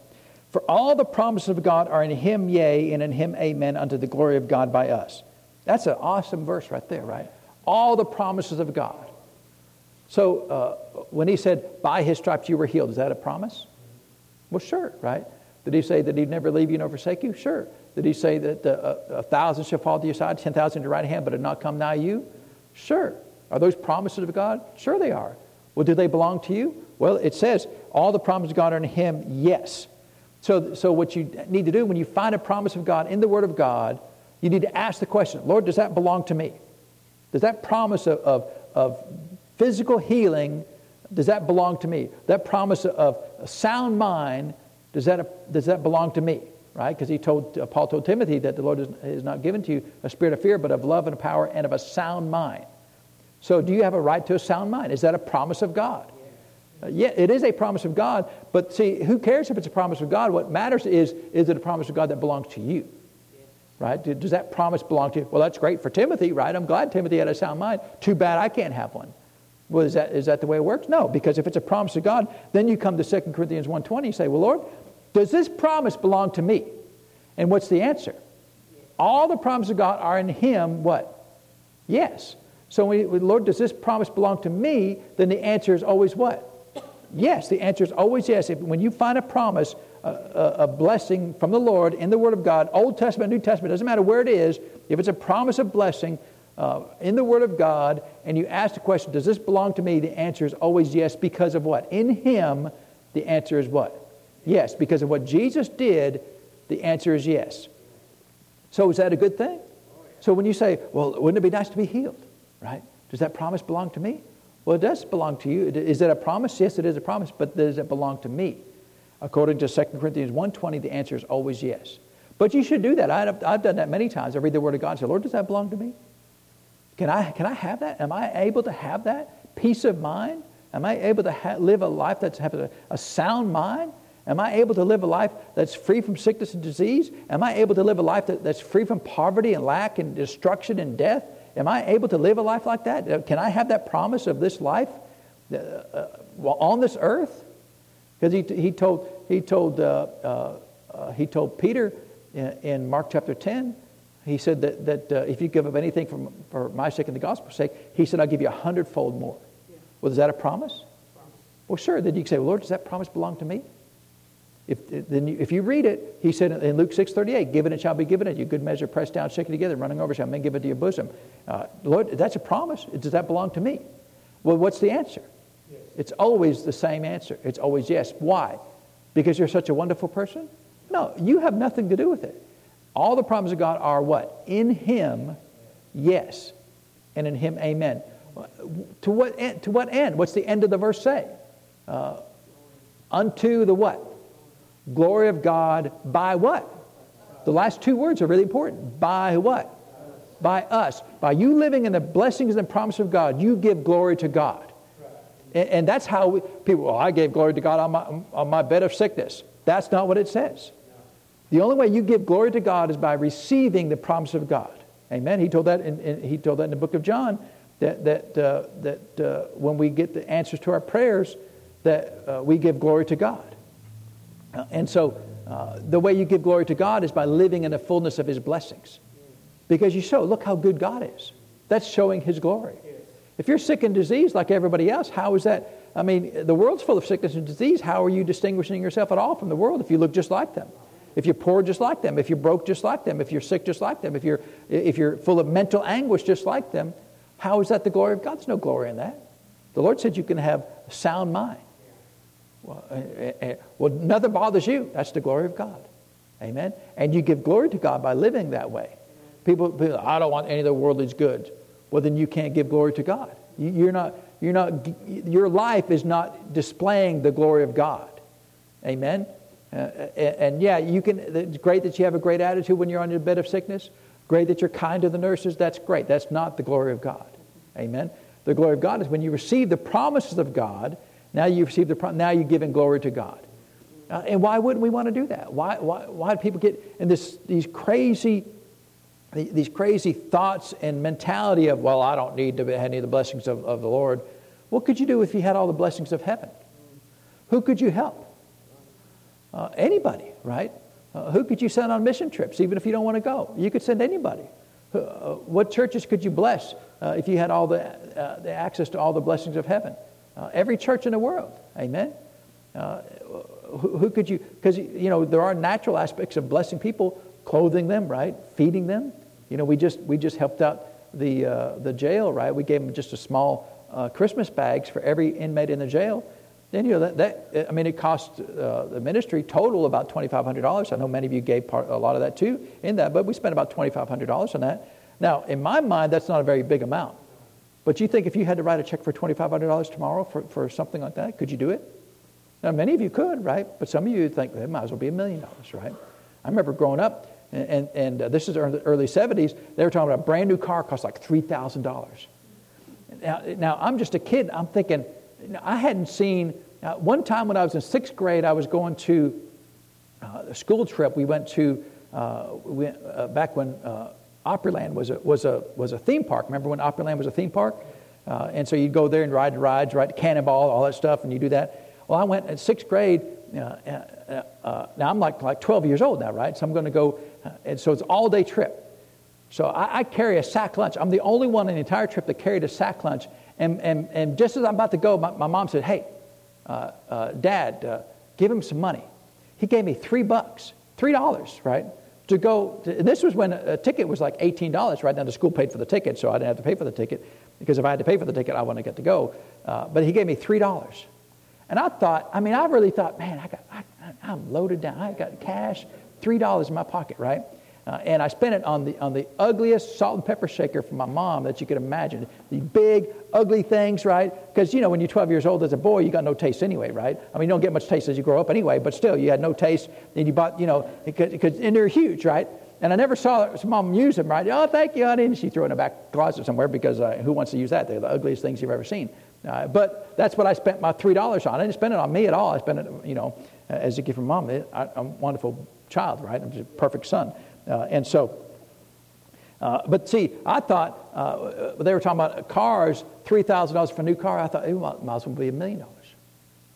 For all the promises of God are in him, yea, and in him, amen, unto the glory of God by us. That's an awesome verse right there, right? All the promises of God. So uh, when he said, by his stripes you were healed, is that a promise? Well, sure, right? Did he say that he'd never leave you nor forsake you? Sure. Did he say that uh, a thousand shall fall to your side, ten thousand to your right hand, but it not come nigh you? Sure. Are those promises of God? Sure they are. Well, do they belong to you? Well, it says, all the promises of God are in him, yes. So, so what you need to do when you find a promise of God in the Word of God, you need to ask the question, Lord, does that belong to me? Does that promise of, of, of physical healing, does that belong to me? That promise of a sound mind, does that, does that belong to me? Right? Because he told, uh, Paul told Timothy that the Lord is, not given to you a spirit of fear, but of love and power and of a sound mind. So do you have a right to a sound mind? Is that a promise of God? Uh, yeah, it is a promise of God, but see, who cares if it's a promise of God? What matters is, is it a promise of God that belongs to you? Right? Does that promise belong to you? Well, that's great for Timothy, right? I'm glad Timothy had a sound mind. Too bad I can't have one. Well, is that, is that the way it works? No, because if it's a promise of God, then you come to 2 Corinthians 1.20 and say, well, Lord, does this promise belong to me? And what's the answer? All the promises of God are in him, what? Yes. So, we, Lord, does this promise belong to me? Then the answer is always what? Yes, the answer is always yes. If, when you find a promise, a, a, a, blessing from the Lord in the Word of God, Old Testament, New Testament, doesn't matter where it is, if it's a promise of blessing uh, in the Word of God, and you ask the question, does this belong to me? The answer is always yes, because of what? In Him, the answer is what? Yes, because of what Jesus did, the answer is yes. So is that a good thing? So when you say, well, wouldn't it be nice to be healed, right? Does that promise belong to me? Well, it does belong to you. Is it a promise? Yes, it is a promise, but does it belong to me? According to 2 Corinthians 1.20, the answer is always yes. But you should do that. I've, I've done that many times. I read the Word of God and say, Lord, does that belong to me? Can I, can I have that? Am I able to have that? Peace of mind? Am I able to ha- live a life that's a, a sound mind? Am I able to live a life that's free from sickness and disease? Am I able to live a life that, that's free from poverty and lack and destruction and death? Am I able to live a life like that? Uh, can I have that promise of this life uh, uh, on this earth? Because he, he told, he, told, uh, uh, uh he told Peter in, in, Mark chapter 10, he said that, that if you give up anything for, for my sake and the gospel's sake, he said, I'll give you a hundredfold more. Yeah. Well, is that a promise? promise? Well, sure. Then you can say, well, Lord, does that promise belong to me? If, then you, if you read it, he said in Luke 6.38, given it shall be given it you. Good measure, pressed down, shaken together, running over shall men give it to your bosom. Uh, Lord, that's a promise. Does that belong to me? Well, what's the answer? Yes. It's always the same answer. It's always yes. Why? Because you're such a wonderful person? No, you have nothing to do with it. All the promises of God are what? In Him, yes. And in Him, amen. To what end? To what end? What's the end of the verse say? Uh, unto the what? Glory of God by what? The last two words are really important. By what? By us. By you living in the blessings and promise of God, you give glory to God. And, and that's how we, people, well, I gave glory to God on my, on my bed of sickness. That's not what it says. The only way you give glory to God is by receiving the promise of God. Amen. He told that in, in he told that in the book of John that, that, uh, that uh, when we get the answers to our prayers, that uh, we give glory to God. Uh, and so uh, the way you give glory to God is by living in the fullness of His blessings. Because you show, look how good God is. That's showing His glory. If you're sick and diseased like everybody else, how is that? I mean, the world's full of sickness and disease. How are you distinguishing yourself at all from the world if you look just like them? If you're poor just like them, if you're broke just like them, if you're sick just like them, if you're, if you're full of mental anguish just like them, how is that the glory of God? There's no glory in that. The Lord said you can have a sound mind. Well, uh, uh, well, nothing bothers you. That's the glory of God. Amen. And you give glory to God by living that way. People, people I don't want any of the worldly's goods. Well, then you can't give glory to God. You, are not, you're not, your life is not displaying the glory of God. Amen. Uh, and, yeah, you can. It's great that you have a great attitude when you're on your bed of sickness. Great that you're kind to the nurses. That's great. That's not the glory of God. Amen. The glory of God is when you receive the promises of God now you receive the now you're giving glory to God. Uh, and why wouldn't we want to do that? Why, why, why do people get in this, these crazy these crazy thoughts and mentality of, well, I don't need to any of the blessings of, of the Lord. What could you do if you had all the blessings of heaven? Who could you help? Uh, anybody, right? Uh, who could you send on mission trips, even if you don't want to go? You could send anybody. Uh, what churches could you bless uh, if you had all the, uh, the access to all the blessings of heaven? Uh, every church in the world, amen. Who, who, could you? Because you know there are natural aspects of blessing people, clothing them, right, feeding them. You know, we just we just helped out the the jail, right? We gave them just a small Christmas bags for every inmate in the jail then, you know, that, that I mean, it cost uh, the ministry total about $2,500. I know many of you gave part, a lot of that too in that, but we spent about $2,500 on that. Now, in my mind, that's not a very big amount. But you think if you had to write a check for $2,500 tomorrow for, for something like that, could you do it? Now, many of you could, right? But some of you think it might as well be a million dollars, right? I remember growing up, and, and, and uh, this is the early 70s, they were talking about a brand new car cost like $3,000. Now, now, I'm just a kid. I'm thinking, I hadn't seen, uh, one time when I was in sixth grade, I was going to uh, a school trip. We went to, uh, we, uh, back when uh, Opryland was a, was, a, was a theme park. Remember when Opryland was a theme park? Uh, and so you'd go there and ride the rides, ride cannonball, all that stuff, and you do that. Well, I went in sixth grade. now I'm like, like 12 years old now, right? So I'm going to go, and so it's all day trip. So I, I, carry a sack lunch. I'm the only one in the entire trip that carried a sack lunch. And, and, and just as I'm about to go, my, my mom said, Hey, uh, uh, Dad, uh, give him some money. He gave me three bucks, three dollars, right? To go, to, and this was when a, a, ticket was like $18, right? Now the school paid for the ticket, so I didn't have to pay for the ticket because if I had to pay for the ticket, I wouldn't get to go. Uh, but he gave me three dollars. And I thought, I mean, I really thought, man, I got, I, I'm loaded down. I got cash, three dollars in my pocket, right? Uh, and I spent it on the, on the ugliest salt and pepper shaker for my mom that you could imagine. The big, ugly things, right? Because, you know, when you're 12 years old as a boy, you got no taste anyway, right? I mean, you don't get much taste as you grow up anyway, but still, you had no taste. And you bought, you know, because, and they're huge, right? And I never saw mom use them, right? Oh, thank you, honey. And she threw it in the back closet somewhere because uh, who wants to use that? They're the ugliest things you've ever seen. Uh, but that's what I spent my $3 on. I didn't spend it on me at all. I spent it, you know, as a gift from mom. I, I'm a wonderful child, right? I'm just a perfect son. Uh, and so, uh, but see, I thought uh, they were talking about cars, three thousand dollars for a new car. I thought it might, might as well be a million dollars.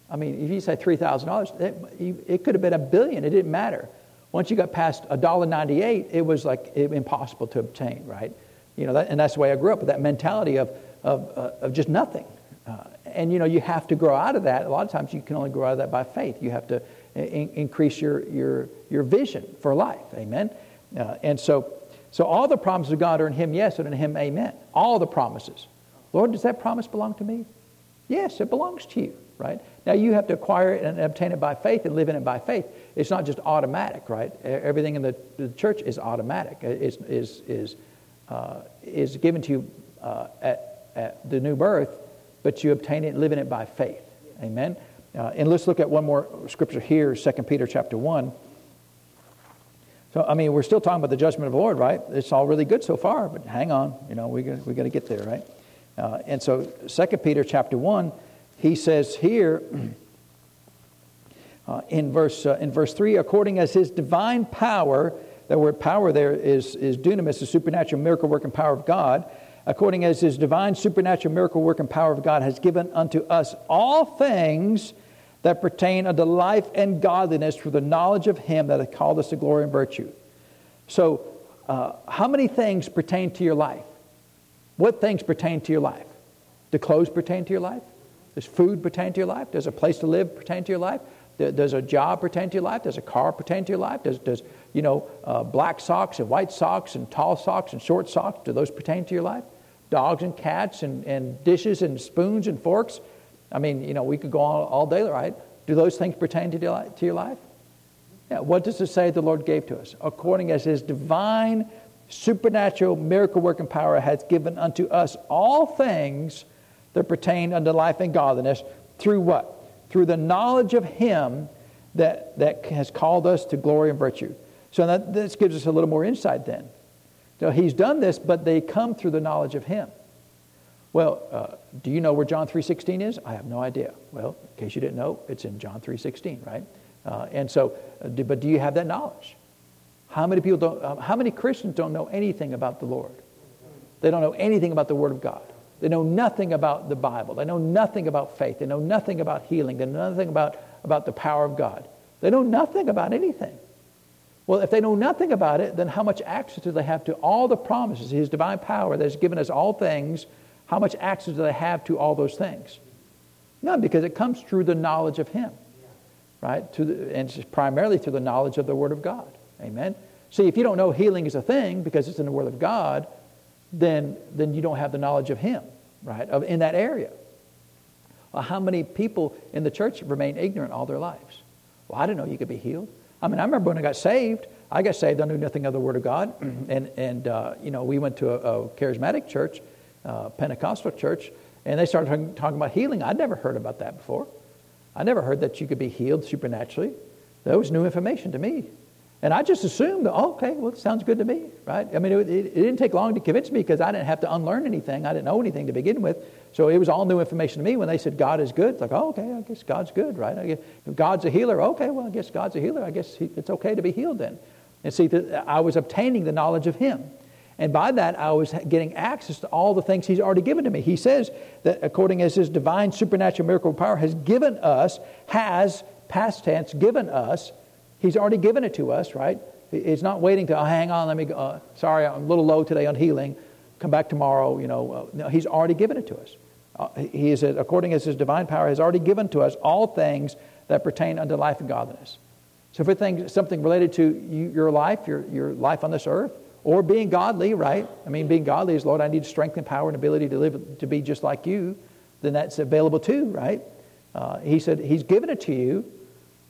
I mean, if you say three thousand dollars, it could have been a billion. It didn't matter. Once you got past a dollar ninety-eight, it was like it, impossible to obtain, right? You know, that, and that's the way I grew up with that mentality of of, uh, of just nothing. Uh, and you know, you have to grow out of that. A lot of times, you can only grow out of that by faith. You have to in- increase your your your vision for life. Amen. Uh, and so so all the promises of God are in Him, yes, and in Him, amen. All the promises. Lord, does that promise belong to me? Yes, it belongs to you, right? Now you have to acquire it and obtain it by faith and live in it by faith. It's not just automatic, right? Everything in the, the church is automatic. Is is is uh, is given to you uh, at, at the new birth, but you obtain it and live in it by faith. Amen. Uh, and let's look at one more scripture here, 2 Peter chapter one. So, I mean, we're still talking about the judgment of the Lord, right? It's all really good so far, but hang on. You know, we got, we to get there, right? Uh, and so, 2 Peter chapter 1, he says here uh, in, verse, uh, in verse 3 according as his divine power, the word power there is, is dunamis, the supernatural miracle working power of God, according as his divine supernatural miracle working power of God has given unto us all things that pertain unto life and godliness through the knowledge of Him that hath called us to glory and virtue. So, uh, how many things pertain to your life? What things pertain to your life? Do clothes pertain to your life? Does food pertain to your life? Does a place to live pertain to your life? Does a job pertain to your life? Does a car pertain to your life? Does, does you know, uh, black socks and white socks and tall socks and short socks, do those pertain to your life? Dogs and cats and, and dishes and spoons and forks, I mean, you know, we could go on all day, right? Do those things pertain to your life? Yeah, what does it say the Lord gave to us? According as his divine, supernatural, miracle working power has given unto us all things that pertain unto life and godliness through what? Through the knowledge of him that, that has called us to glory and virtue. So that, this gives us a little more insight then. So he's done this, but they come through the knowledge of him. Well, uh, do you know where John 3.16 is? I have no idea. Well, in case you didn't know, it's in John 3.16, right? Uh, and so, uh, but do you have that knowledge? How many people don't, uh, how many Christians don't know anything about the Lord? They don't know anything about the Word of God. They know nothing about the Bible. They know nothing about faith. They know nothing about healing. They know nothing about, about the power of God. They know nothing about anything. Well, if they know nothing about it, then how much access do they have to all the promises, His divine power that has given us all things? How much access do they have to all those things? None, because it comes through the knowledge of Him, right? To the, and primarily through the knowledge of the Word of God. Amen. See, if you don't know healing is a thing because it's in the Word of God, then then you don't have the knowledge of Him, right? Of in that area. Well, how many people in the church remain ignorant all their lives? Well, I didn't know you could be healed. I mean, I remember when I got saved, I got saved, I knew nothing of the Word of God. And, and uh, you know, we went to a, a charismatic church, uh, Pentecostal church, and they started talking, about healing. I'd never heard about that before. I never heard that you could be healed supernaturally. That was new information to me. And I just assumed, oh, okay, well, it sounds good to me, right? I mean, it, it, it didn't take long to convince me because I didn't have to unlearn anything. I didn't know anything to begin with. So it was all new information to me when they said God is good. It's like, oh, okay, I guess God's good, right? I guess, God's a healer. Okay, well, I guess God's a healer. I guess he, it's okay to be healed then. And see, the, I was obtaining the knowledge of Him. And by that, I was getting access to all the things He's already given to me. He says that according as His divine supernatural miracle power has given us, has, past tense, given us, He's already given it to us, right? It's not waiting to, oh, hang on, let me go. Uh, sorry, I'm a little low today on healing. Come back tomorrow. You know, uh, no, he's already given it to us. Uh, he is, according as his divine power has already given to us all things that pertain unto life and godliness. So if it's something related to you, your life, your, your life on this earth, or being godly, right? I mean, being godly is, Lord, I need strength and power and ability to live, to be just like you, then that's available too, right? Uh, he said, He's given it to you,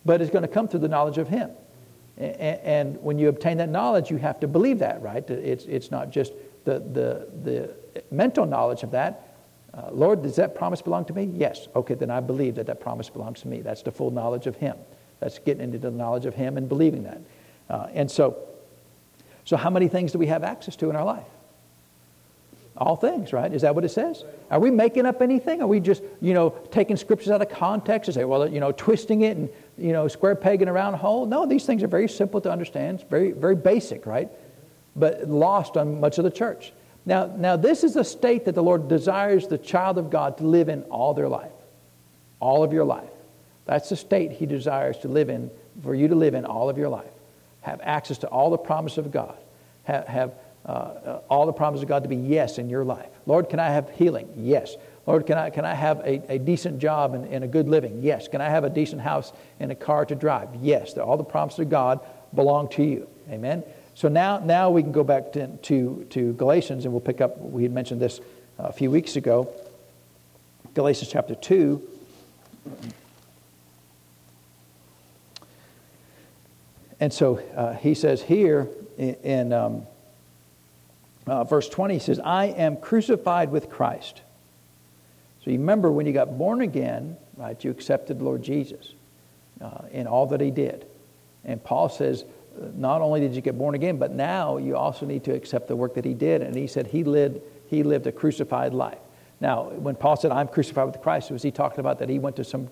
but it's going to come through the knowledge of Him. And when you obtain that knowledge, you have to believe that, right? It's, it's not just the, the, the mental knowledge of that. Uh, Lord, does that promise belong to me? Yes. Okay, then I believe that that promise belongs to me. That's the full knowledge of Him. That's getting into the knowledge of Him and believing that. Uh, and so, so how many things do we have access to in our life? All things, right? Is that what it says? Are we making up anything? Are we just, you know, taking scriptures out of context and say, well, you know, twisting it and, you know, square pegging around a hole? No, these things are very simple to understand. It's very, very basic, right? But lost on much of the church. Now, now, this is a state that the Lord desires the child of God to live in all their life, all of your life. That's the state He desires to live in, for you to live in all of your life. Have access to all the promise of God. Have, have uh, uh, all the promise of God to be yes in your life. Lord, can I have healing? Yes. Lord, can I, can I have a, a decent job and, and a good living? Yes. Can I have a decent house and a car to drive? Yes. All the promises of God belong to you. Amen. So now, now we can go back to, to, to Galatians and we'll pick up, we had mentioned this a few weeks ago. Galatians chapter 2. And so uh, he says here in, in um, uh, verse 20, he says, I am crucified with Christ. So you remember when you got born again, right, you accepted Lord Jesus uh, in all that he did. And Paul says, not only did you get born again, but now you also need to accept the work that he did. And he said he lived, he lived a crucified life. Now, when Paul said, I'm crucified with Christ, was he talking about that he went to some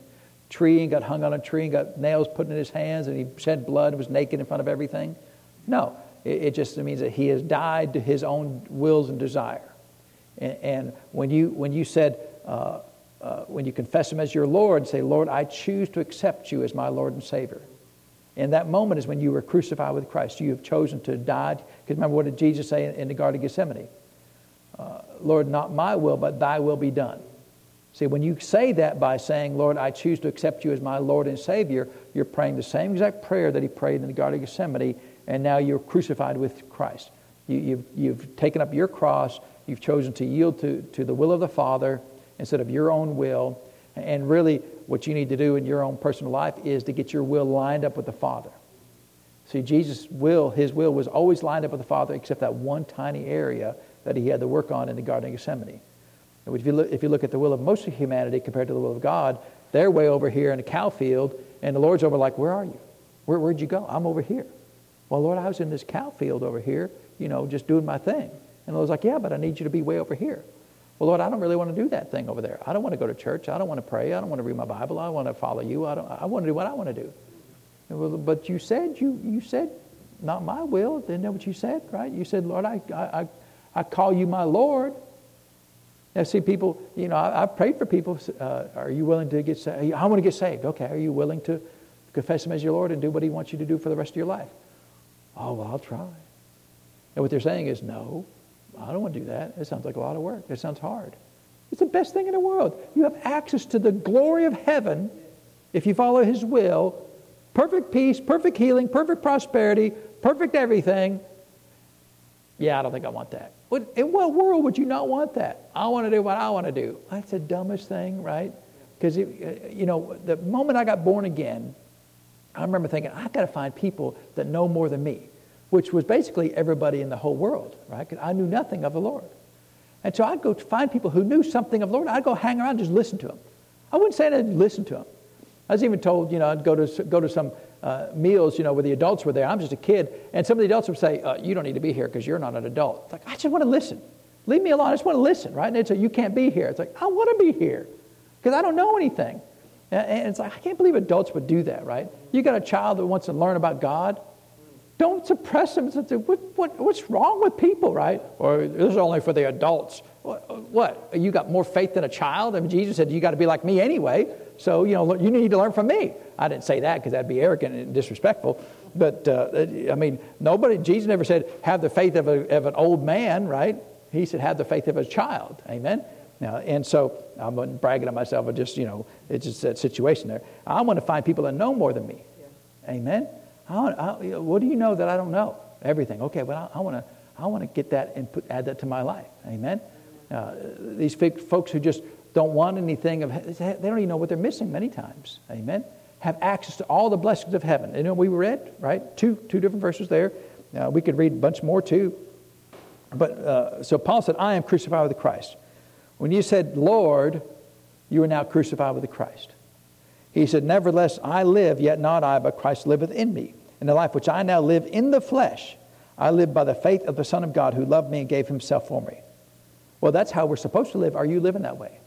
tree and got hung on a tree and got nails put in his hands and he shed blood and was naked in front of everything? No. It, it just means that he has died to his own wills and desire. And, and when, you, when you said, uh, uh, when you confess him as your Lord, say, Lord, I choose to accept you as my Lord and Savior. And that moment is when you were crucified with Christ. You have chosen to die. Because remember, what did Jesus say in the Garden of Gethsemane? Uh, Lord, not my will, but thy will be done. See, when you say that by saying, Lord, I choose to accept you as my Lord and Savior, you're praying the same exact prayer that he prayed in the Garden of Gethsemane, and now you're crucified with Christ. You, you've, you've taken up your cross, you've chosen to yield to, to the will of the Father instead of your own will. And really, what you need to do in your own personal life is to get your will lined up with the Father. See, Jesus' will, his will was always lined up with the Father except that one tiny area that he had to work on in the Garden of Gethsemane. If you look, if you look at the will of most of humanity compared to the will of God, they're way over here in a cow field, and the Lord's over like, where are you? Where, where'd you go? I'm over here. Well, Lord, I was in this cow field over here, you know, just doing my thing. And the Lord's like, yeah, but I need you to be way over here. Well, Lord, I don't really want to do that thing over there. I don't want to go to church. I don't want to pray. I don't want to read my Bible. I want to follow you. I, don't, I want to do what I want to do. Well, but you said, you, you said, not my will. Isn't that what you said, right? You said, Lord, I, I, I call you my Lord. Now, see, people, you know, I, have prayed for people. Uh, are you willing to get saved? I want to get saved. Okay, are you willing to confess Him as your Lord and do what He wants you to do for the rest of your life. Oh, well, I'll try. And what they're saying is, no, I don't want to do that. It sounds like a lot of work. It sounds hard. It's the best thing in the world. You have access to the glory of heaven if you follow His will. Perfect peace, perfect healing, perfect prosperity, perfect everything. Yeah, I don't think I want that. What, in what world would you not want that? I want to do what I want to do. That's the dumbest thing, right? Because, uh, you know, the moment I got born again, I remember thinking, I've got to find people that know more than me, which was basically everybody in the whole world, right? Because I knew nothing of the Lord. And so I'd go find people who knew something of the Lord. I'd go hang around and just listen to them. I wouldn't say I'd listen to them. I was even told, you know, I'd go to, go to some uh, meals, you know, where the adults were there. I'm just a kid. And some of the adults would say, uh, you don't need to be here because you're not an adult. It's like, I just want to listen. Leave me alone. I just want to listen, right? And they'd say, you can't be here. It's like, I want to be here because I don't know anything. And it's like, I can't believe adults would do that, right? You got a child that wants to learn about God. Don't suppress them. What, what, what's wrong with people, right? Or this is only for the adults. What, what? You got more faith than a child? I mean, Jesus said, you got to be like me anyway. So, you know, you need to learn from me. I didn't say that because that'd be arrogant and disrespectful. But, uh, I mean, nobody, Jesus never said, have the faith of, a, of an old man, right? He said, have the faith of a child. Amen? Now, and so I'm bragging on myself, but just, you know, it's just that situation there. I want to find people that know more than me. Yeah. Amen? What do you know that I don't know? Everything. Okay, but I, I want to I want to get that and put, add that to my life. Amen? Uh, these folks who just don't want anything of they don't even know what they're missing many times. Amen? Have access to all the blessings of heaven. You know, we read, right? Two, two different verses there. Uh, we could read a bunch more too. But uh, so Paul said, I am crucified with Christ. When you said, Lord, you are now crucified with Christ. He said, Nevertheless, I live, yet not I, but Christ liveth in me. In the life which I now live in the flesh, I live by the faith of the Son of God who loved me and gave himself for me. Well, that's how we're supposed to live. Are you living that way?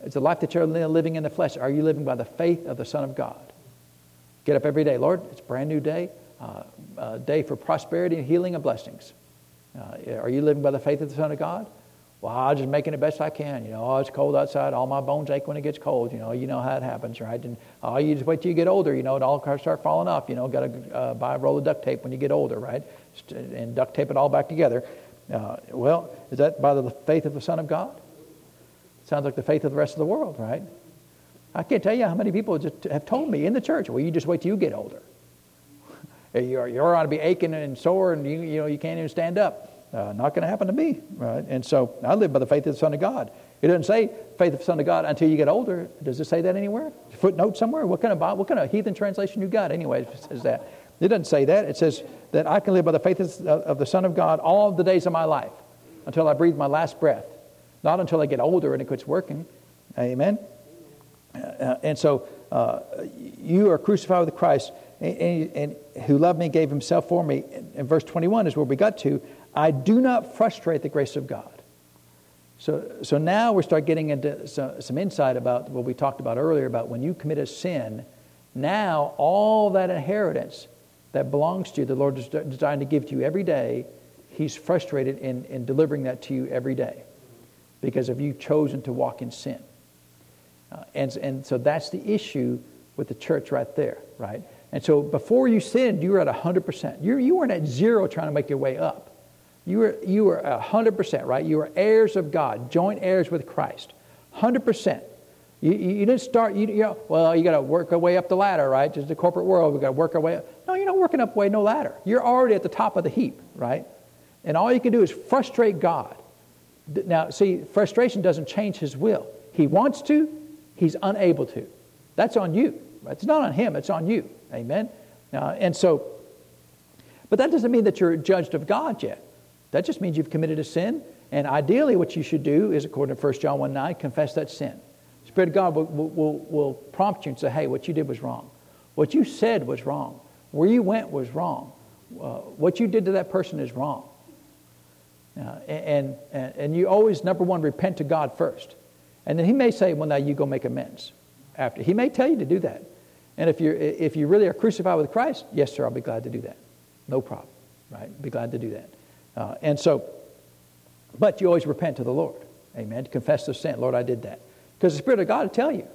It's a life that you're living in the flesh. Are you living by the faith of the Son of God? Get up every day. Lord, it's a brand new day, uh, a day for prosperity and healing and blessings. Uh, are you living by the faith of the Son of God? Well, I'm just making the best I can. You know, oh, it's cold outside. All my bones ache when it gets cold. You know, you know how it happens, right? And oh, you just wait till you get older. You know, it all start falling off. You know, got to uh, buy a roll of duct tape when you get older, right? And duct tape it all back together. Uh, well, is that by the faith of the Son of God? Sounds like the faith of the rest of the world, right? I can't tell you how many people just have told me in the church, well, you just wait till you get older. you're, you're on to be aching and sore and you, you know, you can't even stand up. Uh, not going to happen to me, right? And so I live by the faith of the Son of God. It doesn't say faith of the Son of God until you get older. Does it say that anywhere? Footnote somewhere? What kind of what kind of heathen translation you got anyway? It says that. It doesn't say that. It says that I can live by the faith of the Son of God all the days of my life until I breathe my last breath, not until I get older and it quits working. Amen. Uh, and so uh, you are crucified with Christ, and, and, and, who loved me, gave himself for me. And verse 21 is where we got to. I do not frustrate the grace of God. So, so now we start getting into some, some insight about what we talked about earlier about when you commit a sin, now all that inheritance that belongs to you, the Lord is designed to give to you every day, He's frustrated in, in delivering that to you every day because of you chosen to walk in sin. Uh, and, and so that's the issue with the church right there, right? And so before you sinned, you were at 100%. You, you weren't at zero trying to make your way up. You were, you were 100%, right? You were heirs of God, joint heirs with Christ. 100%. You, you didn't start, you, you know, well, you got to work our way up the ladder, right? Just the corporate world, we got to work our way up. No, you're not working up way, no ladder. You're already at the top of the heap, right? And all you can do is frustrate God. Now, see, frustration doesn't change his will. He wants to, he's unable to. That's on you. Right? It's not on him, it's on you. Amen? And so, but that doesn't mean that you're judged of God yet. That just means you've committed a sin. And ideally, what you should do is, according to 1 John 1 9, confess that sin. The Spirit of God will, will, will prompt you and say, hey, what you did was wrong. What you said was wrong. Where you went was wrong. Uh, what you did to that person is wrong. Uh, and, and, and you always, number one, repent to God first. And then He may say, well, now you go make amends after. He may tell you to do that. And if, you're, if you really are crucified with Christ, yes, sir, I'll be glad to do that. No problem, right? Be glad to do that. Uh, and so, but you always repent to the Lord. Amen. To confess the sin. Lord, I did that. Because the Spirit of God will tell you.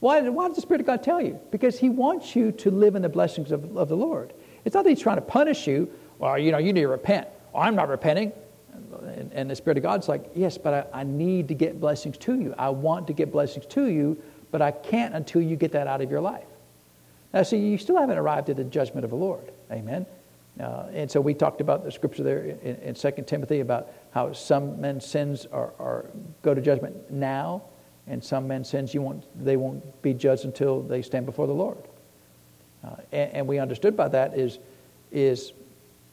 Why, why does the Spirit of God tell you? Because He wants you to live in the blessings of, of the Lord. It's not that He's trying to punish you. Well, you know, you need to repent. I'm not repenting. And, and the Spirit of God's like, yes, but I, I need to get blessings to you. I want to get blessings to you, but I can't until you get that out of your life. Now, see, you still haven't arrived at the judgment of the Lord. Amen. Uh, and so we talked about the scripture there in, in 2 Timothy about how some men's sins are, are, go to judgment now, and some men's sins you won't, they won't be judged until they stand before the Lord. Uh, and, and, we understood by that is, is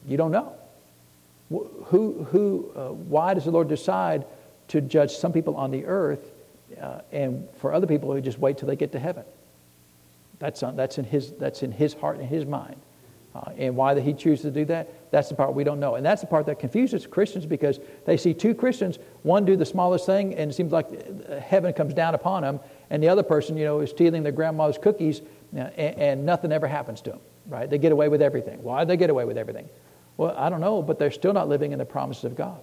you don't know. Who, who, uh, why does the Lord decide to judge some people on the earth uh, and for other people who just wait till they get to heaven? That's, on, that's, in, his, that's in his heart and his mind. Uh, and why that he chooses to do that, that's the part we don't know. And that's the part that confuses Christians because they see two Christians, one do the smallest thing, and it seems like uh, heaven comes down upon them, and the other person, you know, is stealing their grandma's cookies, uh, and, and nothing ever happens to them, right? They get away with everything. Why do they get away with everything? Well, I don't know, but they're still not living in the promises of God.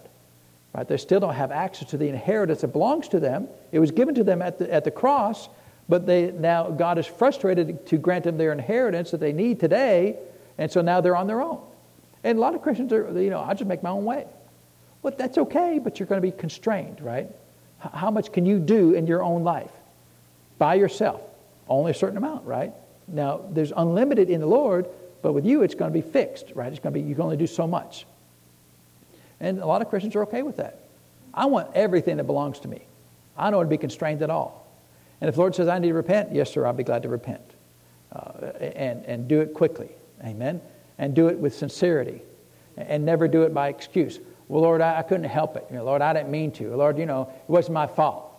Right? They still don't have access to the inheritance that belongs to them. It was given to them at the, at the cross, but they now God is frustrated to grant them their inheritance that they need today, and so now they're on their own. And a lot of Christians are, you know, I just make my own way. Well, that's okay, but you're going to be constrained, right? How much can you do in your own life by yourself? Only a certain amount, right? Now, there's unlimited in the Lord, but with you, it's going to be fixed, right? It's going to be, you can only do so much. And a lot of Christians are okay with that. I want everything that belongs to me. I don't want to be constrained at all. And if the Lord says I need to repent, yes, sir, I'll be glad to repent. Uh, and, and do it quickly. Amen. And do it with sincerity and never do it by excuse. Well, Lord, I, I couldn't help it. You know, Lord, I didn't mean to. Lord, you know, it wasn't my fault.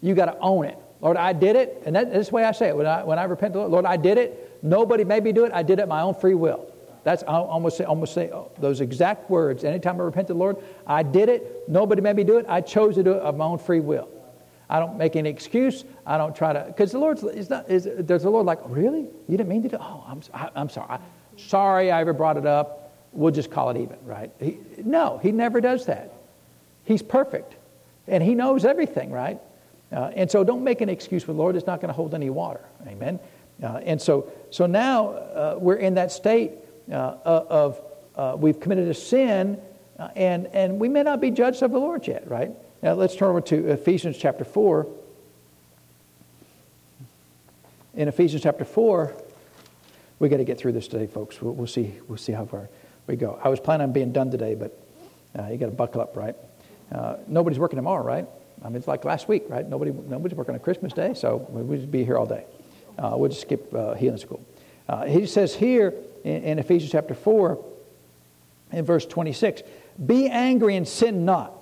You got to own it. Lord, I did it. And that, that's the way I say it. When I, when I repent, Lord, Lord, I did it. Nobody made me do it. I did it my own free will. That's I almost say, almost say those exact words. Anytime I repent to the Lord, I did it. Nobody made me do it. I chose to do it of my own free will. I don't make any excuse. I don't try to, because the Lord's, is not, is, there's the Lord like, really? You didn't mean to do Oh, I'm, I, I'm sorry. I, sorry I ever brought it up. We'll just call it even, right? He, no, he never does that. He's perfect. And he knows everything, right? Uh, and so don't make an excuse with the Lord. It's not going to hold any water. Amen. Uh, and so, so now uh, we're in that state uh, of uh, we've committed a sin, uh, and, and we may not be judged of the Lord yet, right? Now let's turn over to Ephesians chapter 4. In Ephesians chapter 4, we got to get through this today, folks. We'll, we'll, see, we'll see how far we go. I was planning on being done today, but uh, you got to buckle up, right? Uh, nobody's working tomorrow, right? I mean, it's like last week, right? Nobody, nobody's working on Christmas Day, so we'll just be here all day. Uh, we'll just skip uh, healing school. Uh, he says here in, in Ephesians chapter 4, in verse 26, be angry and sin not.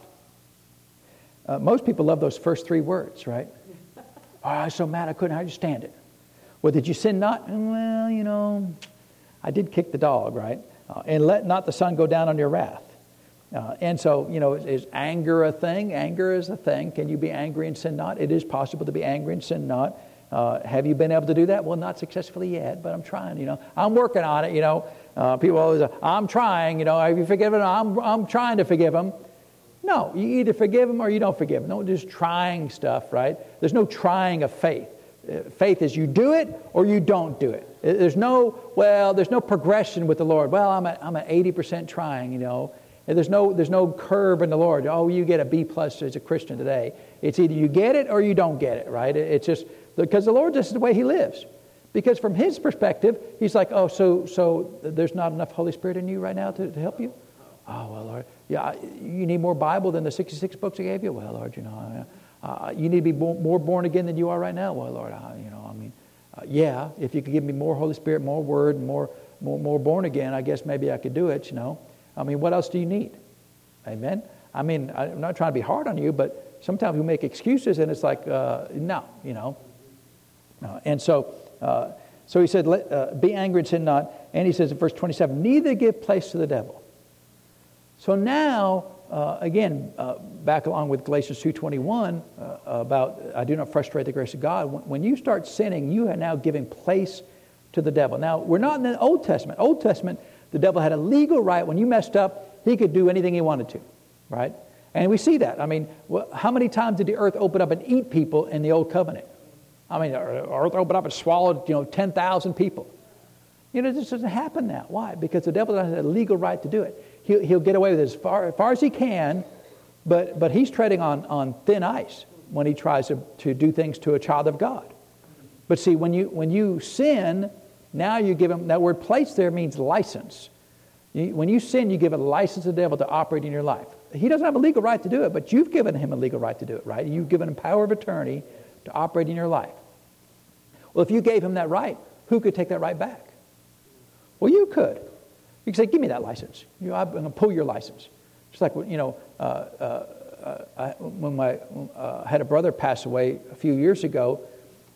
Uh, most people love those first three words, right? Oh, I was so mad I couldn't understand it. Well, did you sin not? Well, you know, I did kick the dog, right? Uh, and let not the sun go down on your wrath. Uh, and so, you know, is, is, anger a thing? Anger is a thing. Can you be angry and sin not? It is possible to be angry and sin not. Uh, have you been able to do that? Well, not successfully yet, but I'm trying, you know. I'm working on it, you know. Uh, people always, I'm trying, you know. Have you forgiven? I'm, I'm trying to forgive them. No, you either forgive them or you don't forgive them. No, just trying stuff, right? There's no trying of faith. Uh, faith is you do it or you don't do it. Uh, there's no, well, there's no progression with the Lord. Well, I'm at, I'm at 80% trying, you know. And There's no, there's no curve in the Lord. Oh, you get a B plus as a Christian today. It's either you get it or you don't get it, right? It's just because the Lord, this is the way He lives. Because from His perspective, He's like, oh, so, so there's not enough Holy Spirit in you right now to, to help you? Oh, well, Lord, yeah, you need more Bible than the 66 books I gave you? Well, Lord, you know, uh, you need to be more born again than you are right now? Well, Lord, uh, you know, I mean, uh, yeah, if you could give me more Holy Spirit, more Word, more, more, more born again, I guess maybe I could do it, you know. I mean, what else do you need? Amen? I mean, I'm not trying to be hard on you, but sometimes we make excuses and it's like, uh, no, you know. Uh, and so, uh, so he said, Let, be angry and sin not. And he says in verse 27, neither give place to the devil. So now, uh, again, uh, back along with Galatians 2.21 uh, about I do not frustrate the grace of God. When, when, you start sinning, you are now giving place to the devil. Now, we're not in the Old Testament. Old Testament, the devil had a legal right. When you messed up, he could do anything he wanted to, right? And we see that. I mean, how many times did the earth open up and eat people in the Old Covenant? I mean, earth opened up and swallowed, you know, 10,000 people. You know, this doesn't happen now. Why? Because the devil have a legal right to do it. He'll, he'll get away with it as far, as far as he can, but, but he's treading on, on thin ice when he tries to, to do things to a child of God. But see, when you, when you sin, now you give him, that word place there means license. You, when you sin, you give a license to the devil to operate in your life. He doesn't have a legal right to do it, but you've given him a legal right to do it, right? You've given him power of attorney to operate in your life. Well, if you gave him that right, who could take that right back? Well, you could. You could say, give me that license. You know, I'm going to pull your license. Just like, you know, uh, uh, uh, I, when my, uh, had a brother pass away a few years ago,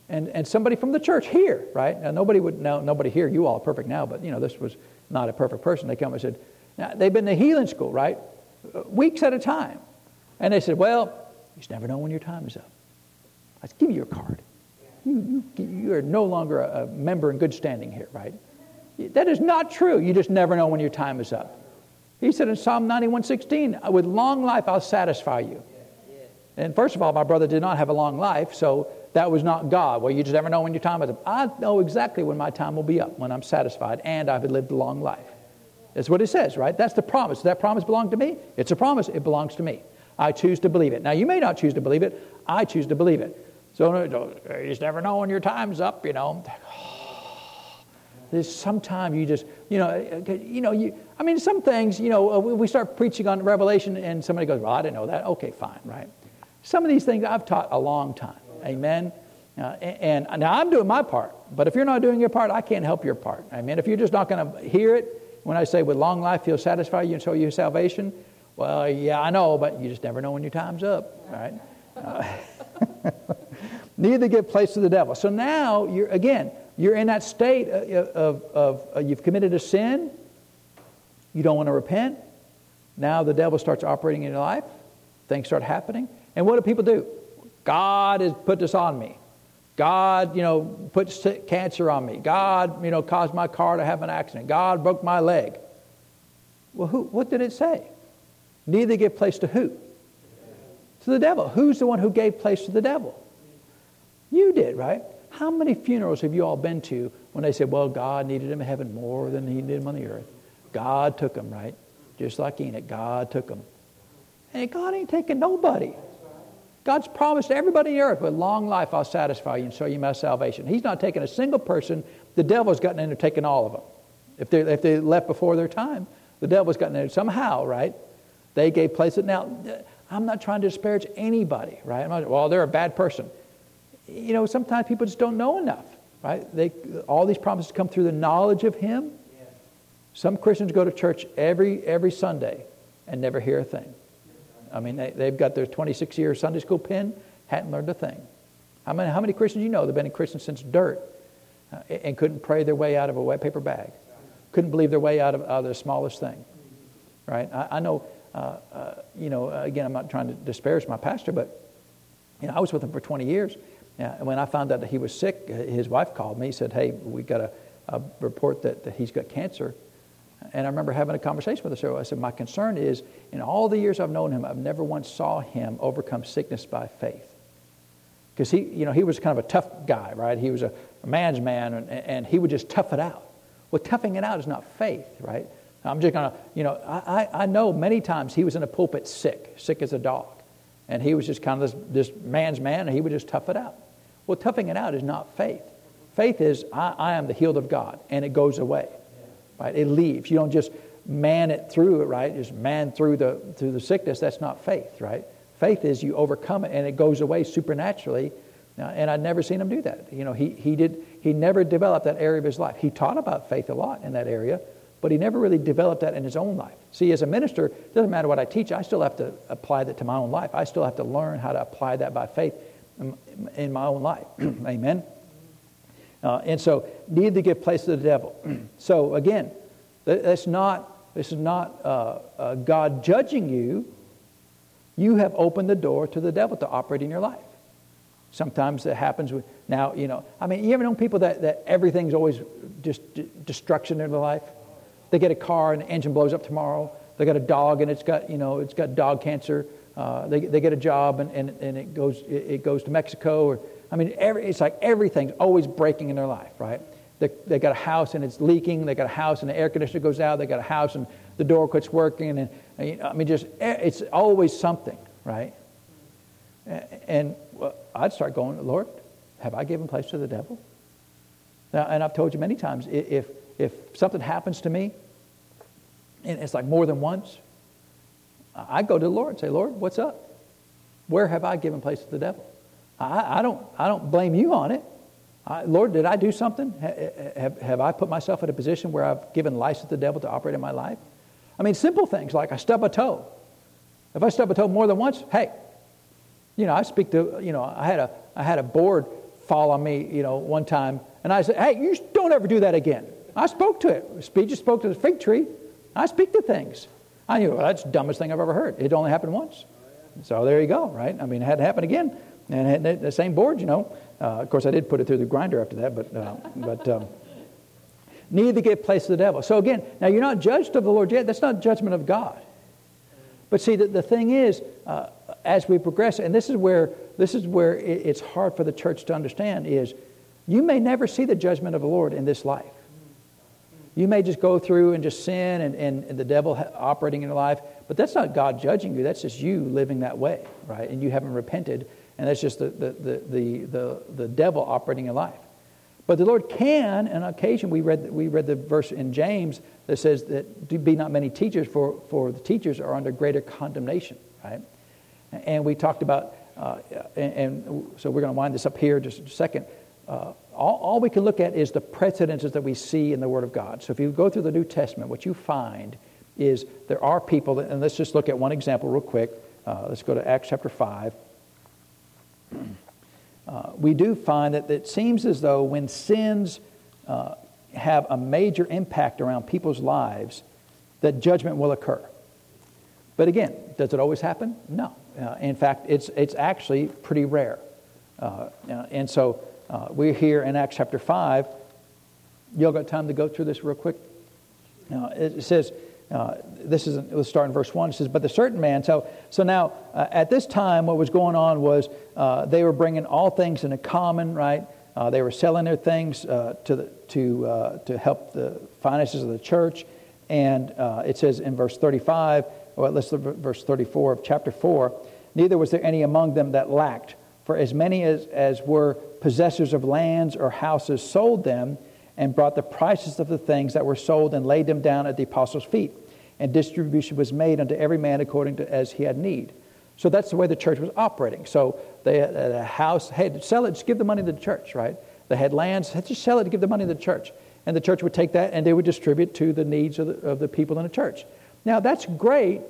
and, and somebody from the church here, right? Now, nobody would know, nobody here, you all are perfect now, but, you know, this was not a perfect person. They come and said, now, they've been to healing school, right? Uh, weeks at a time. And they said, well, you just never know when your time is up. I said, give me your card. You, you, you are no longer a member in good standing here, right? That is not true. You just never know when your time is up. He said in Psalm 91:16, with long life I'll satisfy you. And first of all, my brother did not have a long life, so that was not God. Well, you just never know when your time is up. I know exactly when my time will be up, when I'm satisfied and I've lived a long life. That's what it says, right? That's the promise. Does that promise belong to me? It's a promise. It belongs to me. I choose to believe it. Now, you may not choose to believe it. I choose to believe it. So you just never know when your time's up, you know. There's sometimes you just, you know, you know, you, I mean, some things, you know, we start preaching on Revelation and somebody goes, well, I didn't know that. Okay, fine, right? Some of these things I've taught a long time. Amen. Uh, and, and now I'm doing my part, but if you're not doing your part, I can't help your part. Amen. If you're just not going to hear it, when I say with long life he'll satisfy you and show you salvation, well, yeah, I know, but you just never know when your time's up, right? Uh, neither give place to the devil. So now you're again, you're in that state of, of, of uh, you've committed a sin, you don't want to repent. Now the devil starts operating in your life, things start happening, and what do people do? God has put this on me. God, you know, put cancer on me. God, you know, caused my car to have an accident. God broke my leg. Well, who, what did it say? Neither give place to who? To the devil. Who's the one who gave place to the devil? You did, right? How many funerals have you all been to when they said, well, God needed him in heaven more than he needed him on the earth? God took him, right? Just like Enoch, God took him. And God ain't taking nobody. God's promised everybody on the earth, with long life I'll satisfy you and show you my salvation. He's not taking a single person. The devil's gotten in there taking all of them. If they, if they left before their time, the devil's gotten in there somehow, right? They gave place. It. Now, I'm not trying to disparage anybody, right? Not, well, they're a bad person. You know, sometimes people just don't know enough, right? They, all these promises come through the knowledge of Him. Some Christians go to church every, every Sunday and never hear a thing. I mean, they, they've got their 26 year Sunday school pin, hadn't learned a thing. How many, how many Christians you know that have been Christians since dirt uh, and couldn't pray their way out of a wet paper bag? Couldn't believe their way out of, out of the smallest thing, right? I, I know, uh, uh, you know, again, I'm not trying to disparage my pastor, but, you know, I was with him for 20 years. And when I found out that he was sick, his wife called me, He said, hey, we got a, a report that, that he's got cancer. And I remember having a conversation with her. I said, My concern is, in all the years I've known him, I've never once saw him overcome sickness by faith. Because he, you know, he was kind of a tough guy, right? He was a, a man's man, and, and, he would just tough it out. Well, toughing it out is not faith, right? I'm just going to, you know, I, I know many times he was in a pulpit sick, sick as a dog. And he was just kind of this, this man's man, and he would just tough it out. Well, toughing it out is not faith. Faith is, I, I am the healed of God, and it goes away right? It leaves. You don't just man it through it, right? Just man through the through the sickness. That's not faith, right? Faith is you overcome it and it goes away supernaturally. and I'd never seen him do that. You know, he, he did he never developed that area of his life. He taught about faith a lot in that area, but he never really developed that in his own life. See, as a minister, it doesn't matter what I teach, I still have to apply that to my own life. I still have to learn how to apply that by faith in my own life. Amen. Uh, and so, need to give place to the devil. so, again, that's not, this is not uh, uh, God judging you. You have opened the door to the devil to operate in your life. Sometimes it happens with, now, you know, I mean, you ever know people that, that everything's always just d- destruction in their life? They get a car and the engine blows up tomorrow. They got a dog and it's got, you know, it's got dog cancer. Uh, they, they get a job and, and, and it, goes, it, it goes to Mexico. Or, I mean, every, it's like everything's always breaking in their life, right? They, they got a house and it's leaking. They got a house and the air conditioner goes out. They got a house and the door quits working. And, and I mean, just it's always something, right? And well, I'd start going, Lord, have I given place to the devil? Now, and I've told you many times, if, if something happens to me, and it's like more than once, I go to the Lord and say, Lord, what's up? Where have I given place to the devil? I, I don't, I don't blame you on it. I, Lord, did I do something? Have, have I put myself in a position where I've given license to the devil to operate in my life? I mean, simple things like I stub a toe. If I stub a toe more than once, hey, you know, I speak to, you know, I had a, I had a board fall on me, you know, one time, and I said, hey, you don't ever do that again. I spoke to it. Speech spoke to the fig tree. I speak to things. I knew, well, that's the dumbest thing I've ever heard. It only happened once. So there you go, right? I mean, it had to happen again. And the same board, you know. Uh, of course, I did put it through the grinder after that, but, uh, but um, neither give place to the devil. So again, now you're not judged of the Lord yet. That's not judgment of God. But see, the, the thing is, uh, as we progress, and this is where this is where it, it's hard for the church to understand, is you may never see the judgment of the Lord in this life. You may just go through and just sin and, and, and the devil operating in your life, but that's not God judging you. That's just you living that way, right? And you haven't repented, and that's just the, the, the, the, the, the devil operating in your life. But the Lord can, on occasion, we read, we read the verse in James that says that be not many teachers, for, for the teachers are under greater condemnation, right? And we talked about, uh, and, and, so we're going to wind this up here just a second. Uh, all, all we can look at is the precedences that we see in the Word of God. So if you go through the New Testament, what you find is there are people, that, and let's just look at one example real quick. Uh, let's go to Acts chapter 5. Uh, we do find that it seems as though when sins uh, have a major impact around people's lives, that judgment will occur. But again, does it always happen? No. Uh, in fact, it's, it's actually pretty rare. Uh, uh, and so uh, we're here in Acts chapter 5. Y'all got time to go through this real quick? Uh, it says, uh, this is, let's start in verse 1. It says, But the certain man, so, so now uh, at this time, what was going on was uh, they were bringing all things into common, right? Uh, they were selling their things to, the, to, to help the finances of the church. And it says in verse 35, well, let's look at verse 34 of chapter 4 Neither was there any among them that lacked, for as many as, as were possessors of lands or houses sold them and brought the prices of the things that were sold and laid them down at the apostles' feet. And distribution was made unto every man according to as he had need. So that's the way the church was operating. So they had a house, hey, sell it, just give the money to the church, right? They had lands, just sell it give the money to the church. And the church would take that and they would distribute to the needs of the, of the people in the church. Now, that's great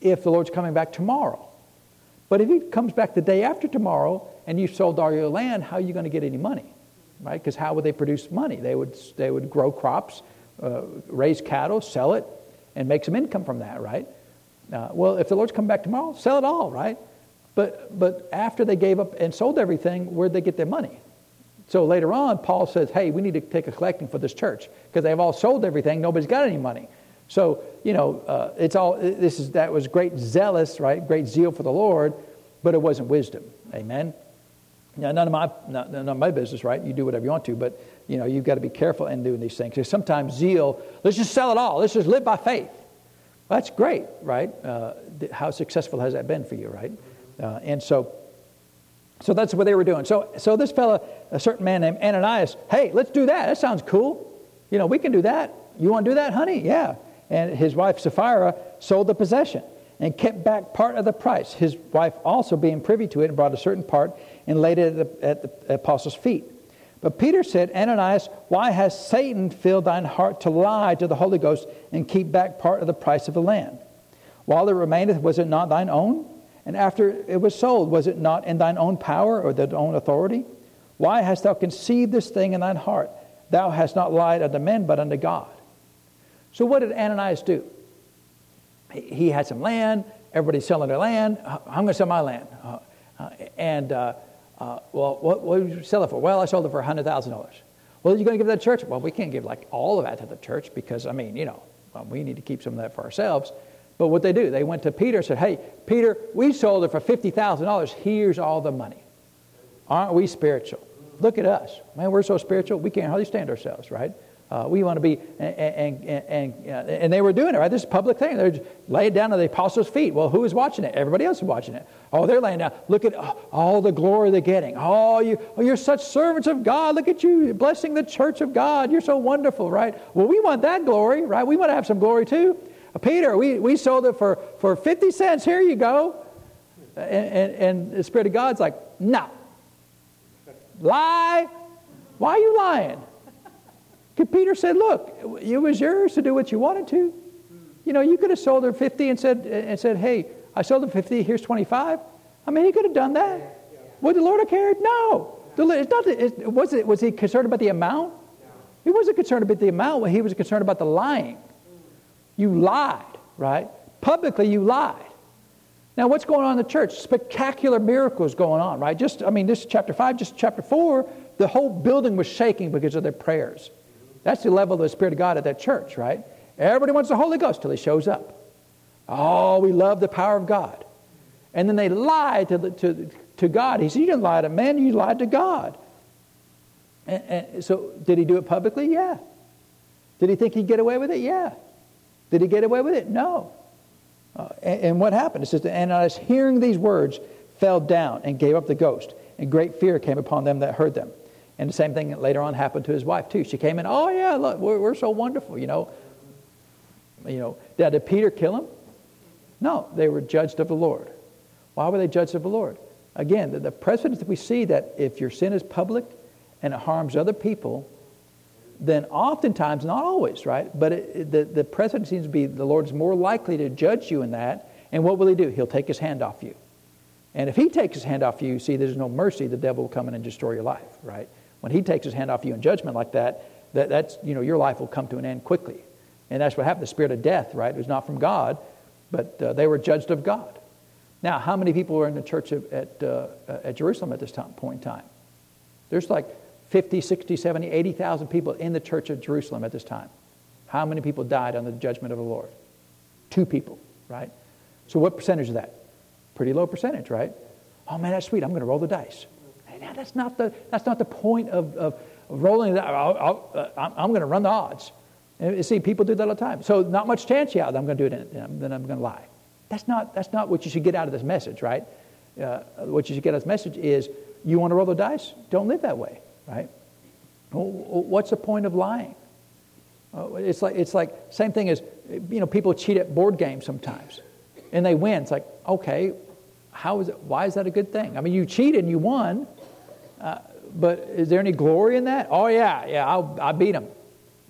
if the Lord's coming back tomorrow. But if he comes back the day after tomorrow and you've sold all your land, how are you going to get any money? Right? Because how would they produce money? They would, they would grow crops, uh, raise cattle, sell it, and make some income from that, right? Uh, well, if the Lord's come back tomorrow, sell it all, right? But, but after they gave up and sold everything, where'd they get their money? So later on, Paul says, hey, we need to take a collecting for this church because they've all sold everything. Nobody's got any money. So, you know, uh, it's all, this is, that was great zealous, right? Great zeal for the Lord, but it wasn't wisdom. Amen? Now, none of my, none of my business, right? You do whatever you want to, but, you know, you've got to be careful in doing these things. Because sometimes zeal, let's just sell it all. Let's just live by faith. Well, that's great, right? Uh, how successful has that been for you, right? Uh, and so, so that's what they were doing. So, so this fellow, a certain man named Ananias, hey, let's do that. That sounds cool. You know, we can do that. You want to do that, honey? Yeah and his wife Sapphira sold the possession and kept back part of the price. His wife also, being privy to it, and brought a certain part and laid it at the, at the apostles' feet. But Peter said, Ananias, why has Satan filled thine heart to lie to the Holy Ghost and keep back part of the price of the land? While it remaineth, was it not thine own? And after it was sold, was it not in thine own power or thine own authority? Why hast thou conceived this thing in thine heart? Thou hast not lied unto men, but unto God. So what did Ananias do? He had some land. Everybody's selling their land. I'm going to sell my land. Uh, uh, and, uh, uh, well, what, what did you sell it for? Well, I sold it for $100,000. Well, are you going to give that to church? Well, we can't give like all of that to the church because, I mean, you know, well, we need to keep some of that for ourselves. But what they do, they went to Peter and said, Hey, Peter, we sold it for $50,000. Here's all the money. Aren't we spiritual? Look at us. Man, we're so spiritual, we can't hardly stand ourselves, right? Uh, we want to be, and, and, and, and, they were doing it, right? This public thing. They're laying down at the apostles' feet. Well, who is watching it? Everybody else is watching it. Oh, they're laying down. Look at all the glory they're getting. Oh, you, oh, you're such servants of God. Look at you blessing the church of God. You're so wonderful, right? Well, we want that glory, right? We want to have some glory too. Uh, Peter, we, we sold it for, for 50 cents. Here you go. And, and, and the Spirit of God's like, no. Lie. Why are you lying? Because Peter said, look, it was yours to do what you wanted to. Hmm. You know, you could have sold her 50 and said, and said hey, I sold her 50, here's 25. I mean, he could have done that. Would the Lord have cared? No. The, it's not, it, was, it, was he concerned about the amount? He wasn't concerned about the amount. He was concerned about the lying. Hmm. You lied, right? Publicly, you lied. Now, what's going on in the church? Spectacular miracles going on, right? Just, I mean, this is chapter 5, just chapter 4, the whole building was shaking because of their prayers. That's the level of the Spirit of God at that church, right? Everybody wants the Holy Ghost till He shows up. Oh, we love the power of God. And then they lie to, the, to, to God. He said, You didn't lie to man, you lied to God. And, and so, did he do it publicly? Yeah. Did he think he'd get away with it? Yeah. Did he get away with it? No. Uh, and, and, what happened? It says, And Ananias, hearing these words, fell down and gave up the ghost. And great fear came upon them that heard them. And the same thing later on happened to his wife too. She came in, oh yeah, look, we're, we're so wonderful, you know. You know, did Peter kill him? No, they were judged of the Lord. Why were they judged of the Lord? Again, the, the precedent that we see that if your sin is public and it harms other people, then oftentimes, not always, right? But it, the, the precedent seems to be the Lord's more likely to judge you in that. And what will he do? He'll take his hand off you. And if he takes his hand off you, you, see, there's no mercy. The devil will come in and destroy your life, right? When he takes his hand off you in judgment like that, that that's, you know, your life will come to an end quickly. And that's what happened. The spirit of death, right, it was not from God, but uh, they were judged of God. Now, how many people were in the church of, at, uh, at Jerusalem at this time, point in time? There's like 50, 60, 70, 80,000 people in the church of Jerusalem at this time. How many people died on the judgment of the Lord? Two people, right? So what percentage is that? Pretty low percentage, right? Oh man, that's sweet. I'm going to roll the dice now that's not the, that's not the point of, of rolling that. Uh, I'm going to run the odds. And you see, people do that all the time. So not much chance, yeah, I'm going to do it, then I'm going to lie. That's not, that's not what you should get out of this message, right? Uh, what you should get out of this message is you want to roll the dice? Don't live that way, right? What's the point of lying? Uh, it's like, it's like same thing as, you know, people cheat at board games sometimes. And they win. It's like, okay, how is it, why is that a good thing? I mean, you cheated and you won, but is there any glory in that? Oh, yeah, yeah, I'll, I beat him.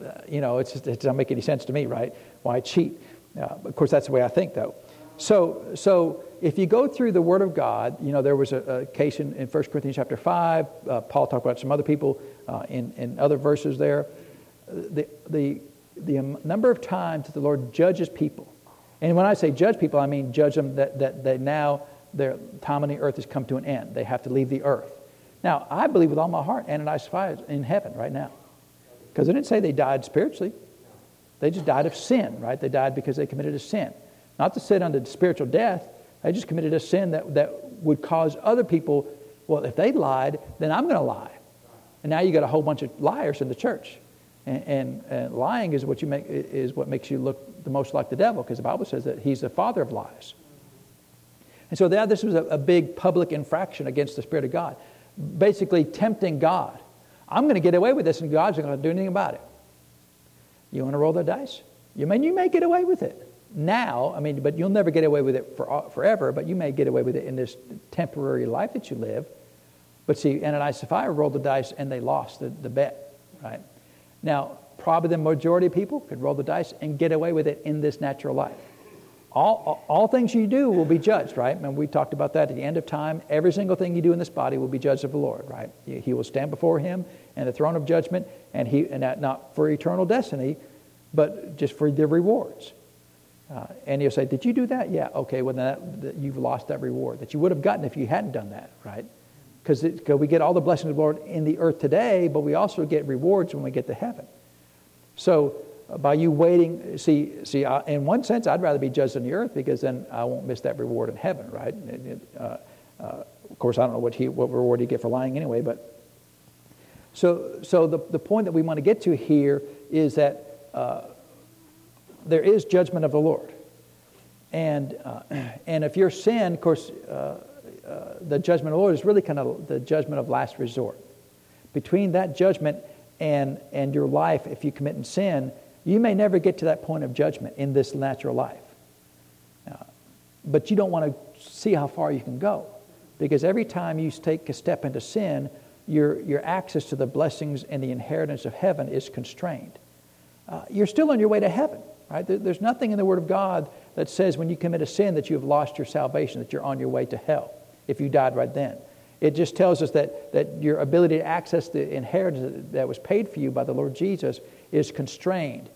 Uh, you know, it's it doesn't make any sense to me, right? Why cheat? Uh, of course, that's the way I think, though. So, so if you go through the Word of God, you know, there was a, a case in, in 1 Corinthians chapter 5. Uh, Paul talked about some other people uh, in, in other verses there. The, the, the number of times that the Lord judges people, and when I say judge people, I mean judge them that, that, that now their time on the earth has come to an end. They have to leave the earth. Now, I believe with all my heart Ananias is in heaven right now. Because it didn't say they died spiritually. They just died of sin, right? They died because they committed a sin. Not to sin unto spiritual death. They just committed a sin that, that would cause other people, well, if they lied, then I'm going to lie. And now you got a whole bunch of liars in the church. And, and, and lying is what, you make, is what makes you look the most like the devil, because the Bible says that he's the father of lies. And so that, this was a, a big public infraction against the Spirit of God basically tempting God. I'm going to get away with this, and God's not going to do anything about it. You want to roll the dice? You mean you may get away with it now. I mean, but you'll never get away with it for, forever. But you may get away with it in this temporary life that you live. But see, Ananias and Sapphira rolled the dice, and they lost the, the bet. Right now, probably the majority of people could roll the dice and get away with it in this natural life all, all things you do will be judged, right? And we talked about that at the end of time. Every single thing you do in this body will be judged of the Lord, right? He will stand before him and the throne of judgment, and he and that not for eternal destiny, but just for the rewards. Uh, and he'll say, "Did you do that? Yeah. Okay. Well, then that, that you've lost that reward that you would have gotten if you hadn't done that, right? Because we get all the blessings of the Lord in the earth today, but we also get rewards when we get to heaven. So by you waiting, see, see, I, in one sense, I'd rather be judged on the earth because then I won't miss that reward in heaven, right? Uh, uh, of course, I don't know what, he, what reward you get for lying anyway, but so, so the, the point that we want to get to here is that uh, there is judgment of the Lord. And, uh, and if your sin, of course, uh, uh, the judgment of the Lord is really kind of the judgment of last resort. Between that judgment and, and your life, if you commit in sin, you may never get to that point of judgment in this natural life. Uh, but you don't want to see how far you can go. Because every time you take a step into sin, your, your access to the blessings and the inheritance of heaven is constrained. Uh, you're still on your way to heaven, right? There, there's nothing in the Word of God that says when you commit a sin that you have lost your salvation, that you're on your way to hell if you died right then. It just tells us that, that your ability to access the inheritance that was paid for you by the Lord Jesus is constrained.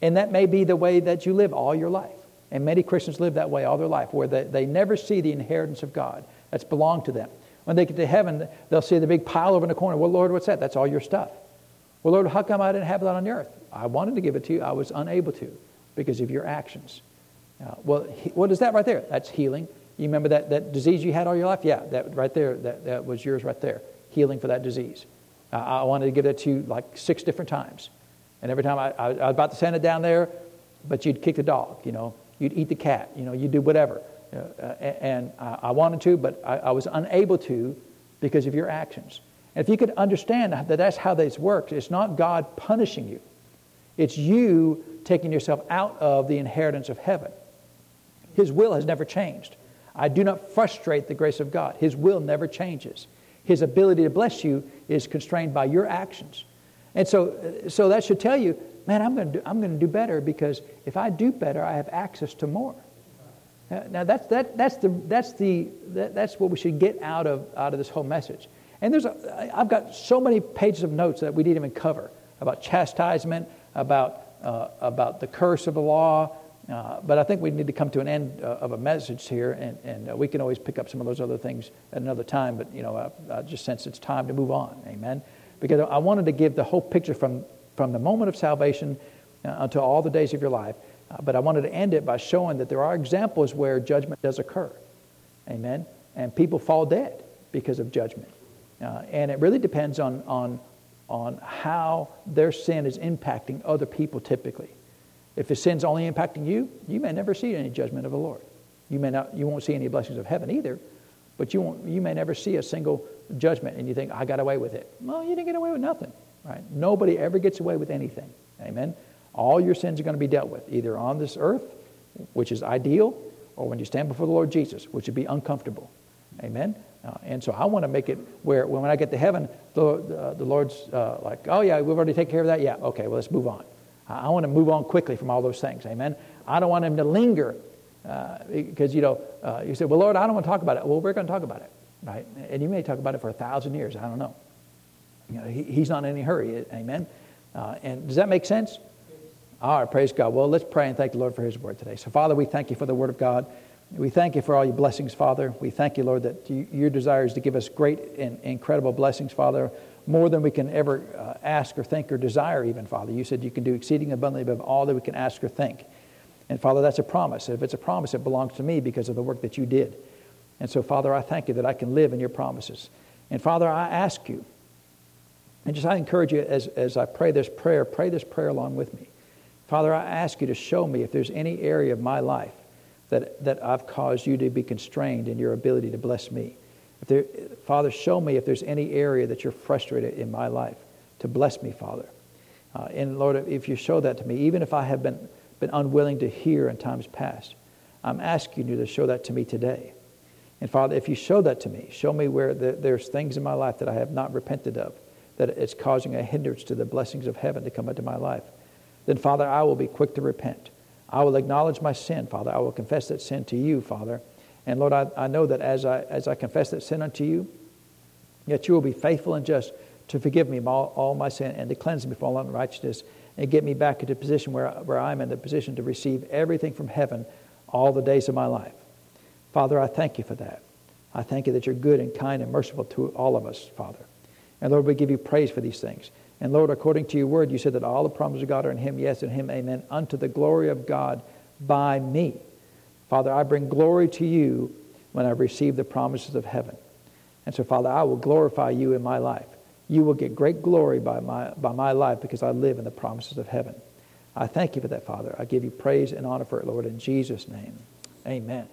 And that may be the way that you live all your life. And many Christians live that way all their life, where they, they never see the inheritance of God that's belonged to them. When they get to heaven, they'll see the big pile over in the corner. Well, Lord, what's that? That's all your stuff. Well, Lord, how come I didn't have that on the earth? I wanted to give it to you. I was unable to because of your actions. Uh, well, he, what is that right there? That's healing. You remember that, that disease you had all your life? Yeah, that right there, that, that was yours right there. Healing for that disease. Uh, I wanted to give that to you like six different times. And every time I, I, I, was about to send it down there, but you'd kick the dog, you know, you'd eat the cat, you know, you'd do whatever. Uh, and I wanted to, but I, I was unable to because of your actions. And if you could understand that that's how this works, it's not God punishing you, it's you taking yourself out of the inheritance of heaven. His will has never changed. I do not frustrate the grace of God. His will never changes. His ability to bless you is constrained by your actions. And so, so that should tell you, man, I'm going, to do, I'm going to do better because if I do better, I have access to more. Now, that's, that, that's, the, that's, the, that, that's what we should get out of, out of this whole message. And there's a, I've got so many pages of notes that we didn't even cover about chastisement, about, uh, about the curse of the law, uh, but I think we need to come to an end uh, of a message here, and, and uh, we can always pick up some of those other things at another time. But you know, I, I, just sense it's time to move on. Amen. Because I wanted to give the whole picture from from the moment of salvation uh, all the days of your life. Uh, but I wanted to end it by showing that there are examples where judgment does occur. Amen. And people fall dead because of judgment. and it really depends on on on how their sin is impacting other people typically. If his sin's only impacting you, you may never see any judgment of the Lord. You, may not, you won't see any blessings of heaven either, but you, won't, you may never see a single judgment and you think, I got away with it. Well, you didn't get away with nothing, right? Nobody ever gets away with anything. Amen? All your sins are going to be dealt with, either on this earth, which is ideal, or when you stand before the Lord Jesus, which would be uncomfortable. Amen? Uh, and so I want to make it where when I get to heaven, the, uh, the Lord's uh, like, oh, yeah, we've already taken care of that? Yeah, okay, well, let's move on. I want to move on quickly from all those things. Amen. I don't want him to linger uh, because, you know, uh, you say, well, Lord, I don't want to talk about it. Well, we're going to talk about it, right? And you may talk about it for a thousand years. I don't know. You know he, he's not in any hurry. Amen. Uh, and does that make sense? All right, praise God. Well, let's pray and thank the Lord for his word today. So, Father, we thank you for the word of God. We thank you for all your blessings, Father. We thank you, Lord, that you, your desire is to give us great and incredible blessings, Father more than we can ever uh, ask or think or desire, even, Father. You said you can do exceeding abundantly above all that we can ask or think. And, Father, that's a promise. If it's a promise, it belongs to me because of the work that you did. And so, Father, I thank you that I can live in your promises. And, Father, I ask you, and just I encourage you as, as I pray this prayer, pray this prayer along with me. Father, I ask you to show me if there's any area of my life that, that I've caused you to be constrained in your ability to bless me. If there, Father, show me if there's any area that you're frustrated in my life to bless me, Father. Uh, and Lord, if you show that to me, even if I have been, been unwilling to hear in times past, I'm asking you to show that to me today. And Father, if you show that to me, show me where the, there's things in my life that I have not repented of, that it's causing a hindrance to the blessings of heaven to come into my life, then Father, I will be quick to repent. I will acknowledge my sin, Father. I will confess that sin to you, Father. And Lord, I, I know that as I, as I confess that sin unto you, yet you will be faithful and just to forgive me all, all my sin and to cleanse me from all unrighteousness and get me back into a position where, where I'm in the position to receive everything from heaven all the days of my life. Father, I thank you for that. I thank you that you're good and kind and merciful to all of us, Father. And Lord, we give you praise for these things. And Lord, according to your word, you said that all the promises of God are in him, yes, in him, amen, unto the glory of God by me. Father, I bring glory to you when I receive the promises of heaven. And so, Father, I will glorify you in my life. You will get great glory by my, by my life because I live in the promises of heaven. I thank you for that, Father. I give you praise and honor for it, Lord, in Jesus' name. Amen.